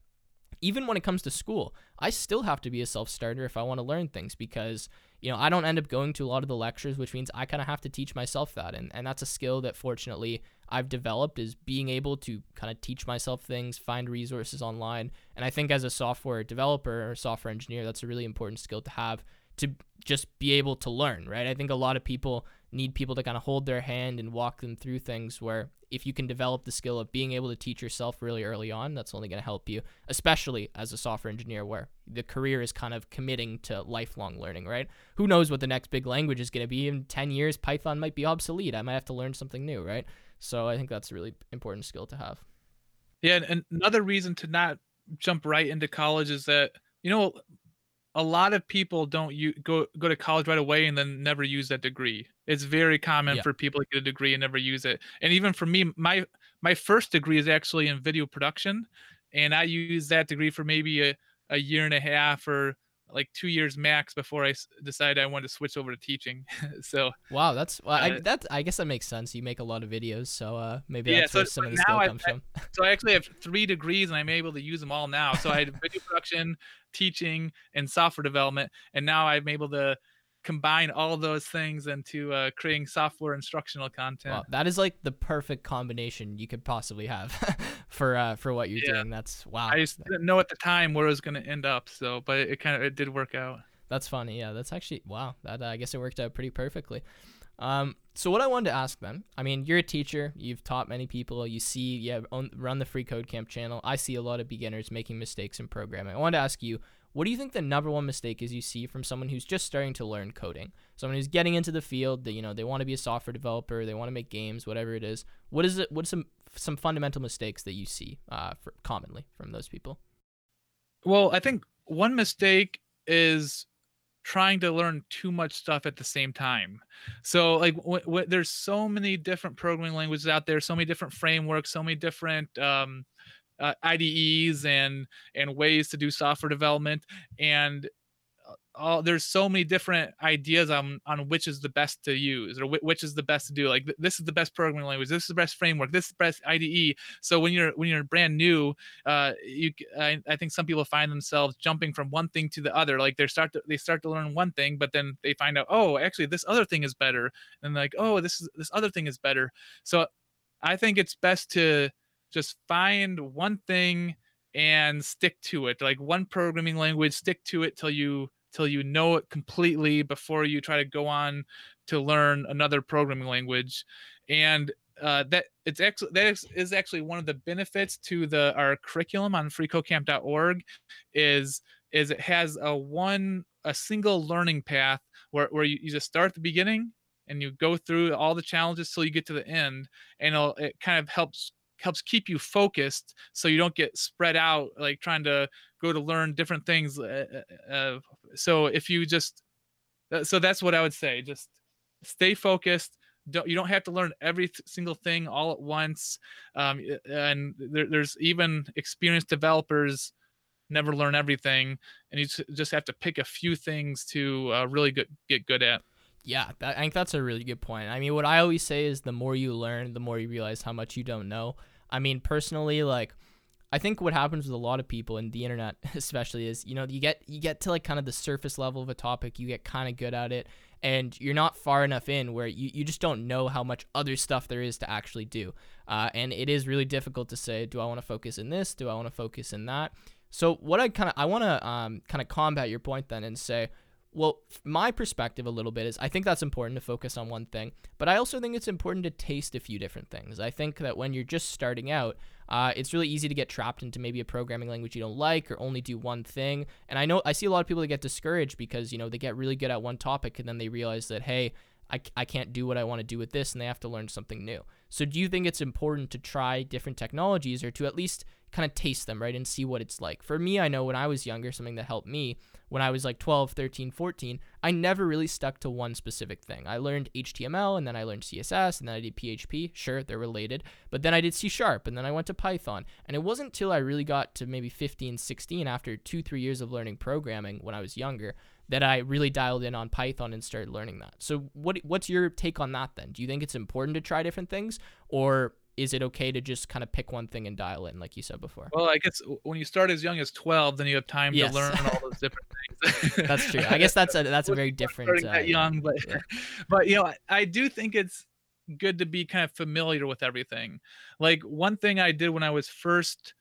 even when it comes to school, I still have to be a self-starter if I want to learn things because you know, I don't end up going to a lot of the lectures, which means I kind of have to teach myself that. And, and that's a skill that fortunately I've developed is being able to kind of teach myself things, find resources online. And I think as a software developer or software engineer, that's a really important skill to have to just be able to learn, right? I think a lot of people need people to kind of hold their hand and walk them through things where if you can develop the skill of being able to teach yourself really early on, that's only going to help you, especially as a software engineer where the career is kind of committing to lifelong learning, right? Who knows what the next big language is going to be in 10 years? Python might be obsolete. I might have to learn something new, right? So I think that's a really important skill to have. Yeah, and another reason to not jump right into college is that you know a lot of people don't you go go to college right away and then never use that degree. It's very common yeah. for people to get a degree and never use it. And even for me, my my first degree is actually in video production, and I used that degree for maybe a, a year and a half or like two years max before I decided I wanted to switch over to teaching. (laughs) so wow, that's well, uh, I, that I guess that makes sense. You make a lot of videos, so uh, maybe yeah, that's so, where some of the skill comes I, from. (laughs) so I actually have three degrees, and I'm able to use them all now. So I had video production, teaching, and software development, and now I'm able to combine all those things into uh, creating software instructional content. Well, that is like the perfect combination you could possibly have (laughs) for uh, for what you're yeah. doing. That's wow. I just didn't know at the time where it was going to end up, so but it, kind of it did work out. That's funny. Yeah, that's actually wow. That uh, I guess it worked out pretty perfectly. Um, so what I wanted to ask then, I mean, you're a teacher, you've taught many people, you see, you have own, run the Free Code Camp channel. I see a lot of beginners making mistakes in programming. I wanted to ask you, what do you think the number one mistake is you see from someone who's just starting to learn coding? Someone who's getting into the field, that you know, they want to be a software developer, they want to make games, whatever it is. What is it? What's are some fundamental mistakes that you see uh, for, commonly from those people? Well, I think one mistake is trying to learn too much stuff at the same time. So like w- there's so many different programming languages out there, so many different frameworks, so many different um, uh, IDEs and and ways to do software development and all there's so many different ideas on on which is the best to use or which is the best to do like this is the best programming language this is the best framework this is the best IDE. So when you're when you're brand new uh you I, I think some people find themselves jumping from one thing to the other like they start to they start to learn one thing but then they find out oh actually this other thing is better and like oh this is this other thing is better. So I think it's best to just find one thing and stick to it like one programming language stick to it till you till you know it completely before you try to go on to learn another programming language. And uh, that it's actually that is, actually one of the benefits to the our curriculum on freecodecamp.org is is it has a one a single learning path where, where you, you just start at the beginning and you go through all the challenges till you get to the end and it kind of helps helps keep you focused so you don't get spread out like trying to go to learn different things uh, uh, uh so if you just uh, so that's what i would say just stay focused don't, you don't have to learn every single thing all at once um, and there, there's even experienced developers never learn everything and you just have to pick a few things to uh, really good, get good at yeah, that, I think that's a really good point. I mean, what I always say is the more you learn, the more you realize how much you don't know. I mean, personally, like I think what happens with a lot of people in the internet, (laughs) especially, is you know you get you get to like kind of the surface level of a topic, you get kind of good at it, and you're not far enough in where you, you just don't know how much other stuff there is to actually do. Uh, and it is really difficult to say, do I want to focus in this? Do I want to focus in that? So what I kind of I want to um, kind of combat your point then and say Well, my perspective a little bit is I think that's important to focus on one thing, but I also think it's important to taste a few different things. I think that when you're just starting out, uh, it's really easy to get trapped into maybe a programming language you don't like or only do one thing. And I know I see a lot of people that get discouraged because you know they get really good at one topic and then they realize that hey, I, I can't do what I want to do with this and they have to learn something new. So do you think it's important to try different technologies or to at least kind of taste them, right, and see what it's like? For me, I know when I was younger, something that helped me when I was like 12, 13, 14, I never really stuck to one specific thing. I learned HTML and then I learned CSS and then I did PHP. Sure, they're related. But then I did C Sharp and then I went to Python. And it wasn't until I really got to maybe 15, 16 after two, three years of learning programming when I was younger that I really dialed in on Python and started learning that. So what what's your take on that then? Do you think it's important to try different things or is it okay to just kind of pick one thing and dial in, like you said before? Well, I guess when you start as young as twelve, then you have time yes. to learn all those different things. (laughs) that's true. I (laughs) guess that's a that's a very different. Starting uh, that young, but yeah. (laughs) but you know, I, I do think it's good to be kind of familiar with everything. Like one thing I did when I was first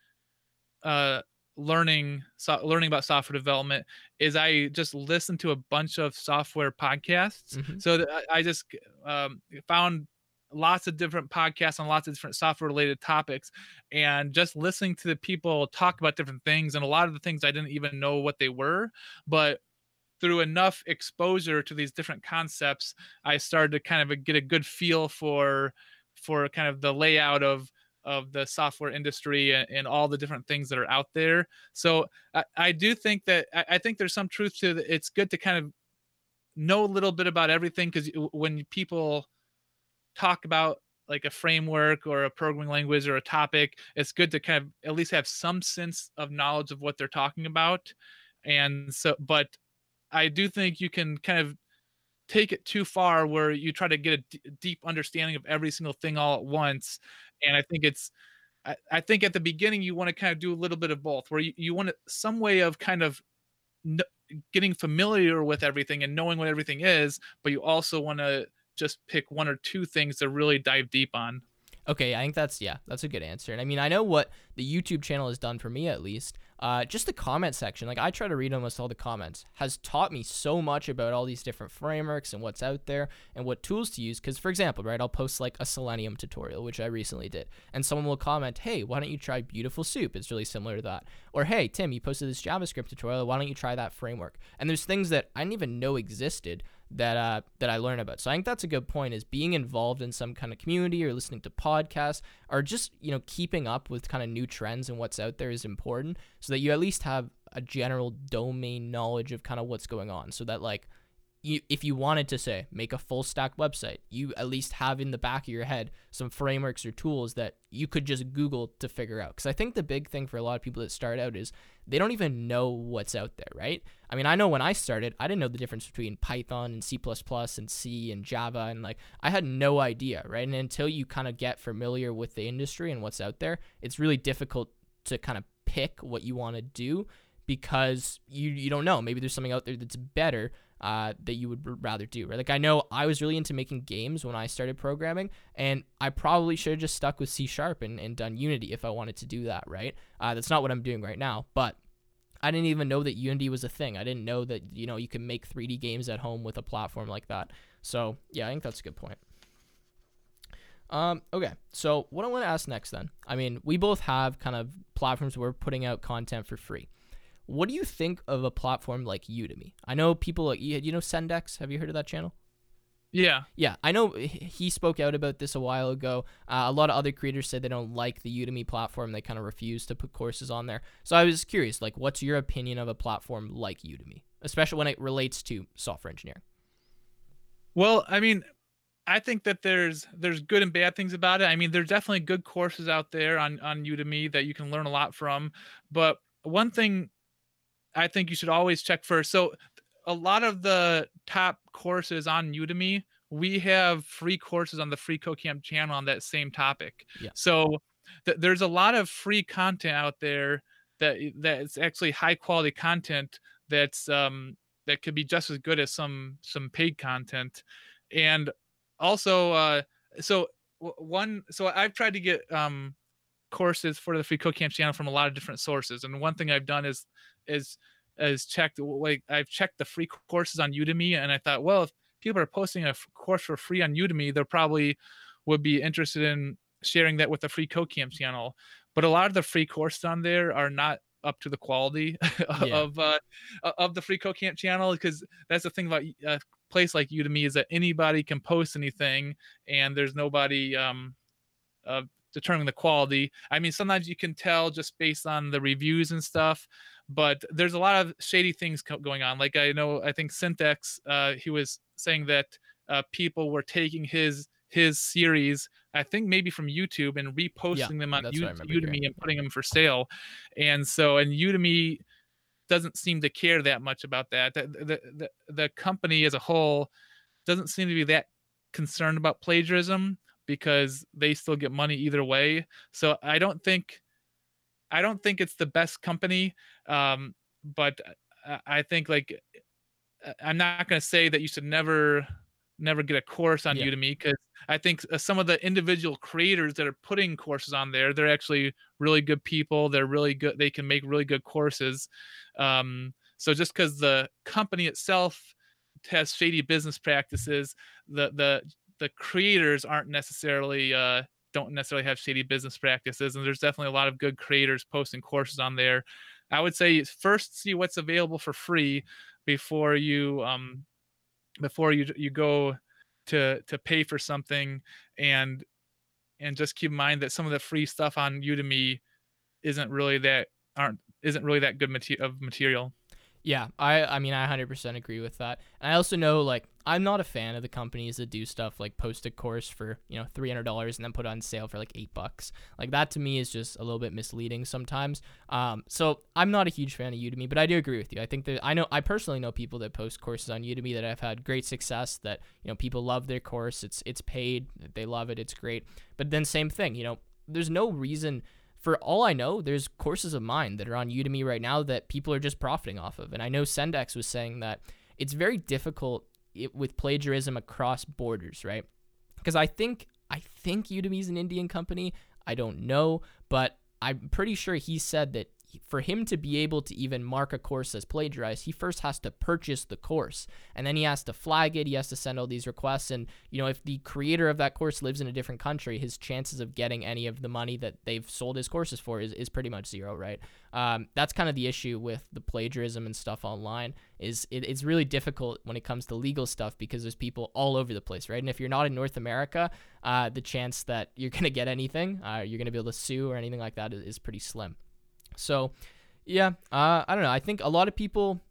uh, learning so, learning about software development is I just listened to a bunch of software podcasts. Mm-hmm. So I, I just um, found lots of different podcasts on lots of different software related topics and just listening to the people talk about different things and a lot of the things I didn't even know what they were but through enough exposure to these different concepts I started to kind of get a good feel for for kind of the layout of of the software industry and, and all the different things that are out there so I, I do think that I, I think there's some truth to it. it's good to kind of know a little bit about everything because when people talk about like a framework or a programming language or a topic, it's good to kind of at least have some sense of knowledge of what they're talking about. And so, but I do think you can kind of take it too far where you try to get a d- deep understanding of every single thing all at once. And I think it's, I, I think at the beginning you want to kind of do a little bit of both, where you, you want some way of kind of n- getting familiar with everything and knowing what everything is, but you also want to just pick one or two things to really dive deep on. Okay, I think that's yeah, that's a good answer. And I mean, I know what the YouTube channel has done for me at least. Uh, just the comment section, like I try to read almost all the comments, has taught me so much about all these different frameworks and what's out there and what tools to use. Because, for example, right, I'll post like a Selenium tutorial, which I recently did, and someone will comment, "Hey, why don't you try Beautiful Soup? It's really similar to that." Or, "Hey, Tim, you posted this JavaScript tutorial. Why don't you try that framework?" And there's things that I didn't even know existed that uh, that I learn about. So I think that's a good point is being involved in some kind of community or listening to podcasts or just, you know, keeping up with kind of new trends and what's out there is important so that you at least have a general domain knowledge of kind of what's going on so that like you, if you wanted to say make a full stack website, you at least have in the back of your head some frameworks or tools that you could just Google to figure out. Because I think the big thing for a lot of people that start out is they don't even know what's out there, right? I mean, I know when I started, I didn't know the difference between Python and C and C and Java, and like I had no idea, right? And until you kind of get familiar with the industry and what's out there, it's really difficult to kind of pick what you want to do because you you don't know. Maybe there's something out there that's better uh, that you would rather do, right? Like I know I was really into making games when I started programming, and I probably should have just stuck with C sharp and, and done Unity if I wanted to do that, right? Uh, that's not what I'm doing right now, but I didn't even know that Unity was a thing. I didn't know that you know you can make 3D games at home with a platform like that. So yeah, I think that's a good point. Um, okay, so what I want to ask next then, I mean, we both have kind of platforms where we're putting out content for free. What do you think of a platform like Udemy? I know people like you know sentdex. Have you heard of that channel? Yeah. Yeah, I know he spoke out about this a while ago. Uh, a lot of other creators said they don't like the Udemy platform. They kind of refuse to put courses on there. So I was curious, like, what's your opinion of a platform like Udemy, especially when it relates to software engineering? Well, I mean, I think that there's there's good and bad things about it. I mean, there's definitely good courses out there on on Udemy that you can learn a lot from. But one thing I think you should always check first. So a lot of the top courses on Udemy, we have free courses on the free CodeCamp channel on that same topic. Yeah. So th- there's a lot of free content out there that that's actually high quality content that's um that could be just as good as some some paid content and also uh so one so i've tried to get um courses for the free CodeCamp channel from a lot of different sources and one thing i've done is is is checked like I've checked the free courses on Udemy and I thought, well, if people are posting a f- course for free on Udemy, they're probably would be interested in sharing that with the free CodeCamp channel. But a lot of the free courses on there are not up to the quality (laughs) yeah. of uh, of the free CodeCamp channel because that's the thing about a place like Udemy is that anybody can post anything and there's nobody um, uh, determining the quality. I mean, sometimes you can tell just based on the reviews and stuff, but there's a lot of shady things co- going on. Like I know, I think sentdex, uh, he was saying that uh, people were taking his his series, I think maybe from YouTube and reposting yeah, them on U- Udemy hearing. and putting them for sale. And so, and Udemy doesn't seem to care that much about that. The, the, the, the company as a whole doesn't seem to be that concerned about plagiarism because they still get money either way. So I don't think I don't think it's the best company. Um, but I think like I'm not going to say that you should never never get a course on yeah. Udemy because I think some of the individual creators that are putting courses on there, they're actually really good people. They're really good. They can make really good courses. Um, so just because the company itself has shady business practices, the the the creators aren't necessarily uh, don't necessarily have shady business practices, and there's definitely a lot of good creators posting courses on there. I would say first see what's available for free before you um, before you you go to to pay for something and and just keep in mind that some of the free stuff on Udemy isn't really that aren't isn't really that good mater- of material. Yeah, I I mean I 100% agree with that. And I also know like I'm not a fan of the companies that do stuff like post a course for, you know, $300 and then put on sale for like 8 bucks. Like that to me is just a little bit misleading sometimes. Um so I'm not a huge fan of Udemy, but I do agree with you. I think that I know I personally know people that post courses on Udemy that have had great success that, you know, people love their course. It's it's paid, they love it, it's great. But then same thing, you know, there's no reason for all I know, there's courses of mine that are on Udemy right now that people are just profiting off of. And I know sentdex was saying that it's very difficult with plagiarism across borders, right? Because I think I think Udemy is an Indian company. I don't know, but I'm pretty sure he said that for him to be able to even mark a course as plagiarized, he first has to purchase the course and then he has to flag it. He has to send all these requests. And, you know, if the creator of that course lives in a different country, his chances of getting any of the money that they've sold his courses for is, is pretty much zero, right? Um, that's kind of the issue with the plagiarism and stuff online is it, it's really difficult when it comes to legal stuff because there's people all over the place, right? And if you're not in North America, uh, the chance that you're going to get anything, uh, you're going to be able to sue or anything like that is, is pretty slim. So, yeah, uh, I don't know. I think a lot of people,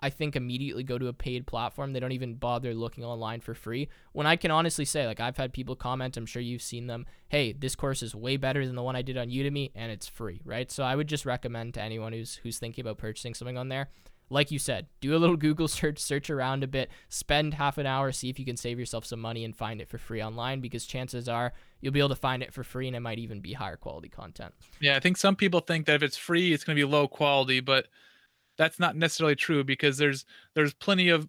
I think, immediately go to a paid platform. They don't even bother looking online for free. When I can honestly say, like, I've had people comment, I'm sure you've seen them, hey, this course is way better than the one I did on Udemy, and it's free, right? So I would just recommend to anyone who's who's thinking about purchasing something on there, like you said, do a little (laughs) Google search, search around a bit, spend half an hour, see if you can save yourself some money and find it for free online because chances are you'll be able to find it for free and it might even be higher quality content. Yeah, I think some people think that if it's free, it's going to be low quality, but that's not necessarily true because there's there's plenty of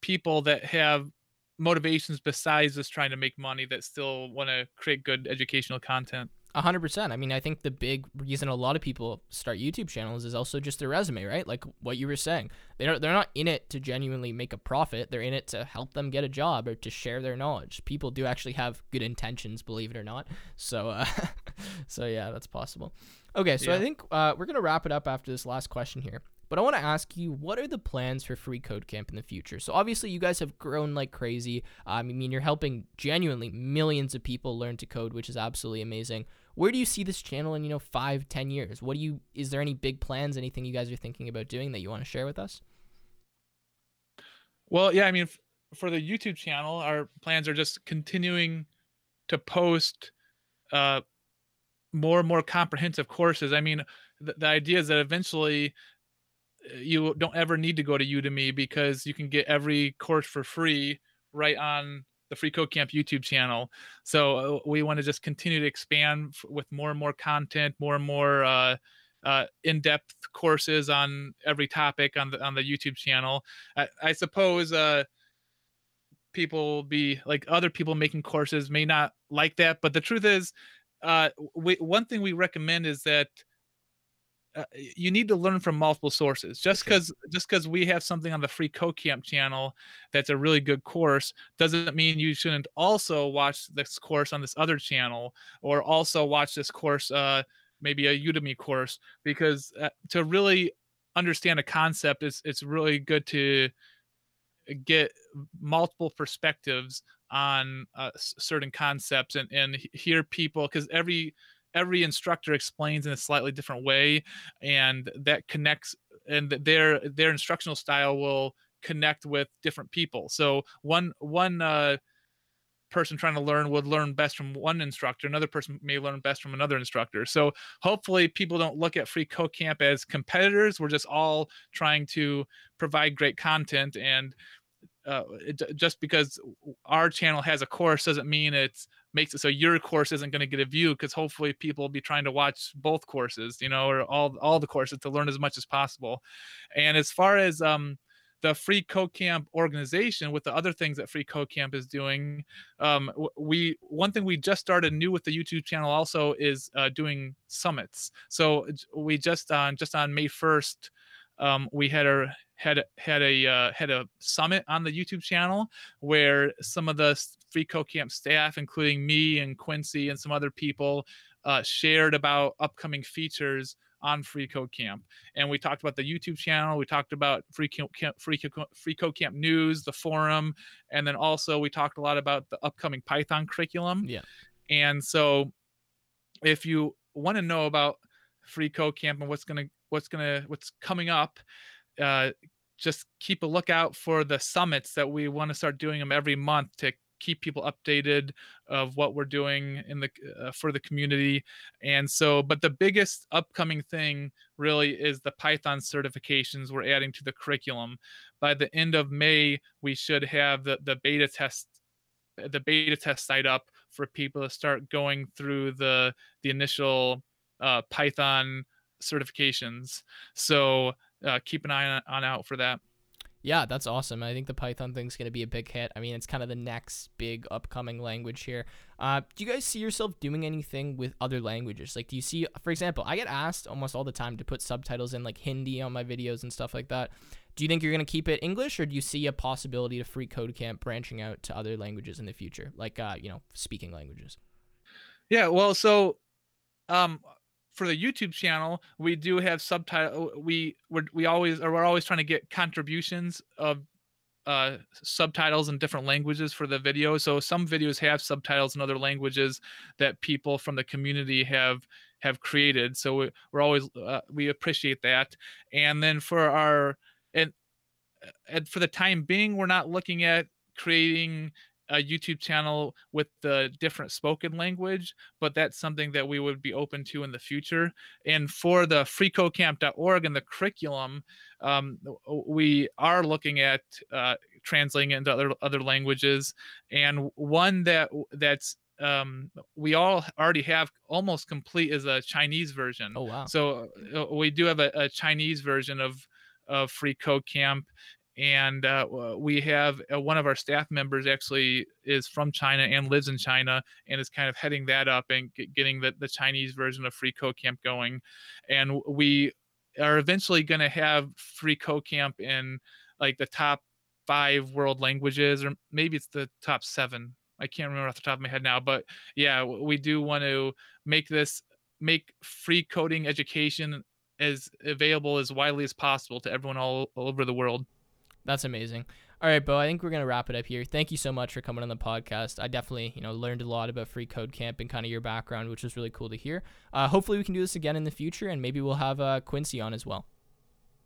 people that have motivations besides just trying to make money that still want to create good educational content hundred percent. I mean, I think the big reason a lot of people start YouTube channels is also just their resume, right? Like what you were saying. They don't they're not in it to genuinely make a profit. They're in it to help them get a job or to share their knowledge. People do actually have good intentions, believe it or not. So uh (laughs) so yeah, that's possible. Okay, so yeah. I think uh, we're gonna wrap it up after this last question here. But I want to ask you, what are the plans for Free Code Camp in the future? So obviously, you guys have grown like crazy. Um, I mean, you're helping genuinely millions of people learn to code, which is absolutely amazing. Where do you see this channel in you know five, ten years? What do you? Is there any big plans? Anything you guys are thinking about doing that you want to share with us? Well, yeah, I mean, f- for the YouTube channel, our plans are just continuing to post uh, more and more comprehensive courses. I mean, the, the idea is that eventually you don't ever need to go to Udemy because you can get every course for free right on the Free Code Camp YouTube channel. So uh, we want to just continue to expand with more and more content, more and more uh, uh, in-depth courses on every topic on the on the YouTube channel. I, I suppose uh, people will be like other people making courses may not like that, but the truth is, uh, we, one thing we recommend is that uh, you need to learn from multiple sources. Just because just because we have something on the free CodeCamp channel that's a really good course doesn't mean you shouldn't also watch this course on this other channel or also watch this course uh maybe a Udemy course because uh, to really understand a concept it's it's really good to get multiple perspectives on uh, certain concepts and and hear people because every every instructor explains in a slightly different way and that connects and their their instructional style will connect with different people. So one one uh person trying to learn would learn best from one instructor another person may learn best from another instructor. So hopefully people don't look at free code camp as competitors. We're just all trying to provide great content and uh, it, just because our channel has a course doesn't mean it's makes it so your course isn't going to get a view because hopefully people will be trying to watch both courses you know or all all the courses to learn as much as possible. And as far as um the free code camp organization with the other things that free code camp is doing um we one thing we just started new with the youtube channel also is uh, doing summits. So we just on just on may 1st um, we had a had had a uh, had a summit on the YouTube channel where some of the Free Code Camp staff, including me and Quincy and some other people, uh, shared about upcoming features on Free Code Camp. And we talked about the YouTube channel. We talked about Free Code Camp, Free Code, Free Code Camp news, the forum, and then also we talked a lot about the upcoming Python curriculum. Yeah. And so, if you want to know about Free Code Camp and what's gonna what's gonna what's coming up, uh, just keep a lookout for the summits that we want to start doing them every month to keep people updated of what we're doing in the uh, for the community. And so but the biggest upcoming thing really is the python certifications we're adding to the curriculum. By the end of may we should have the the beta test the beta test site up for people to start going through the the initial uh, python certifications. So uh, keep an eye on, on out for that Yeah, that's awesome. I think the Python thing's going to be a big hit. I mean, it's kind of the next big upcoming language here. Uh, do you guys see yourself doing anything with other languages? Like, do you see, for example, I get asked almost all the time to put subtitles in like Hindi on my videos and stuff like that. Do you think you're going to keep it English, or do you see a possibility to free code camp branching out to other languages in the future, like uh, you know, speaking languages? Yeah, well, so um for the YouTube channel, we do have subtitle we we're, we always or we're always trying to get contributions of uh subtitles in different languages for the video. So some videos have subtitles in other languages that people from the community have have created. So we, we're always uh, we appreciate that. And then for our and and for the time being, we're not looking at creating a YouTube channel with the different spoken language, but that's something that we would be open to in the future. And for the freecodecamp.org and the curriculum, um, we are looking at uh, translating into other other languages. And one that that's um, we all already have almost complete is a Chinese version. Oh wow! So uh, we do have a, a Chinese version of of Free Code Camp, and uh, we have uh, one of our staff members actually is from China and lives in China and is kind of heading that up and get, getting the, the Chinese version of Free Code Camp going, and we are eventually going to have Free Code Camp in like the top five world languages, or maybe it's the top seven. I can't remember off the top of my head now, but yeah, we do want to make this make free coding education as available as widely as possible to everyone all, all over the world. That's amazing. All right, Beau, I think we're going to wrap it up here. Thank you so much for coming on the podcast. I definitely, you know, learned a lot about Free Code Camp and kind of your background, which was really cool to hear. Uh, hopefully we can do this again in the future and maybe we'll have uh, Quincy on as well.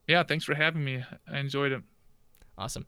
Yeah, thanks for having me. I enjoyed it. Awesome.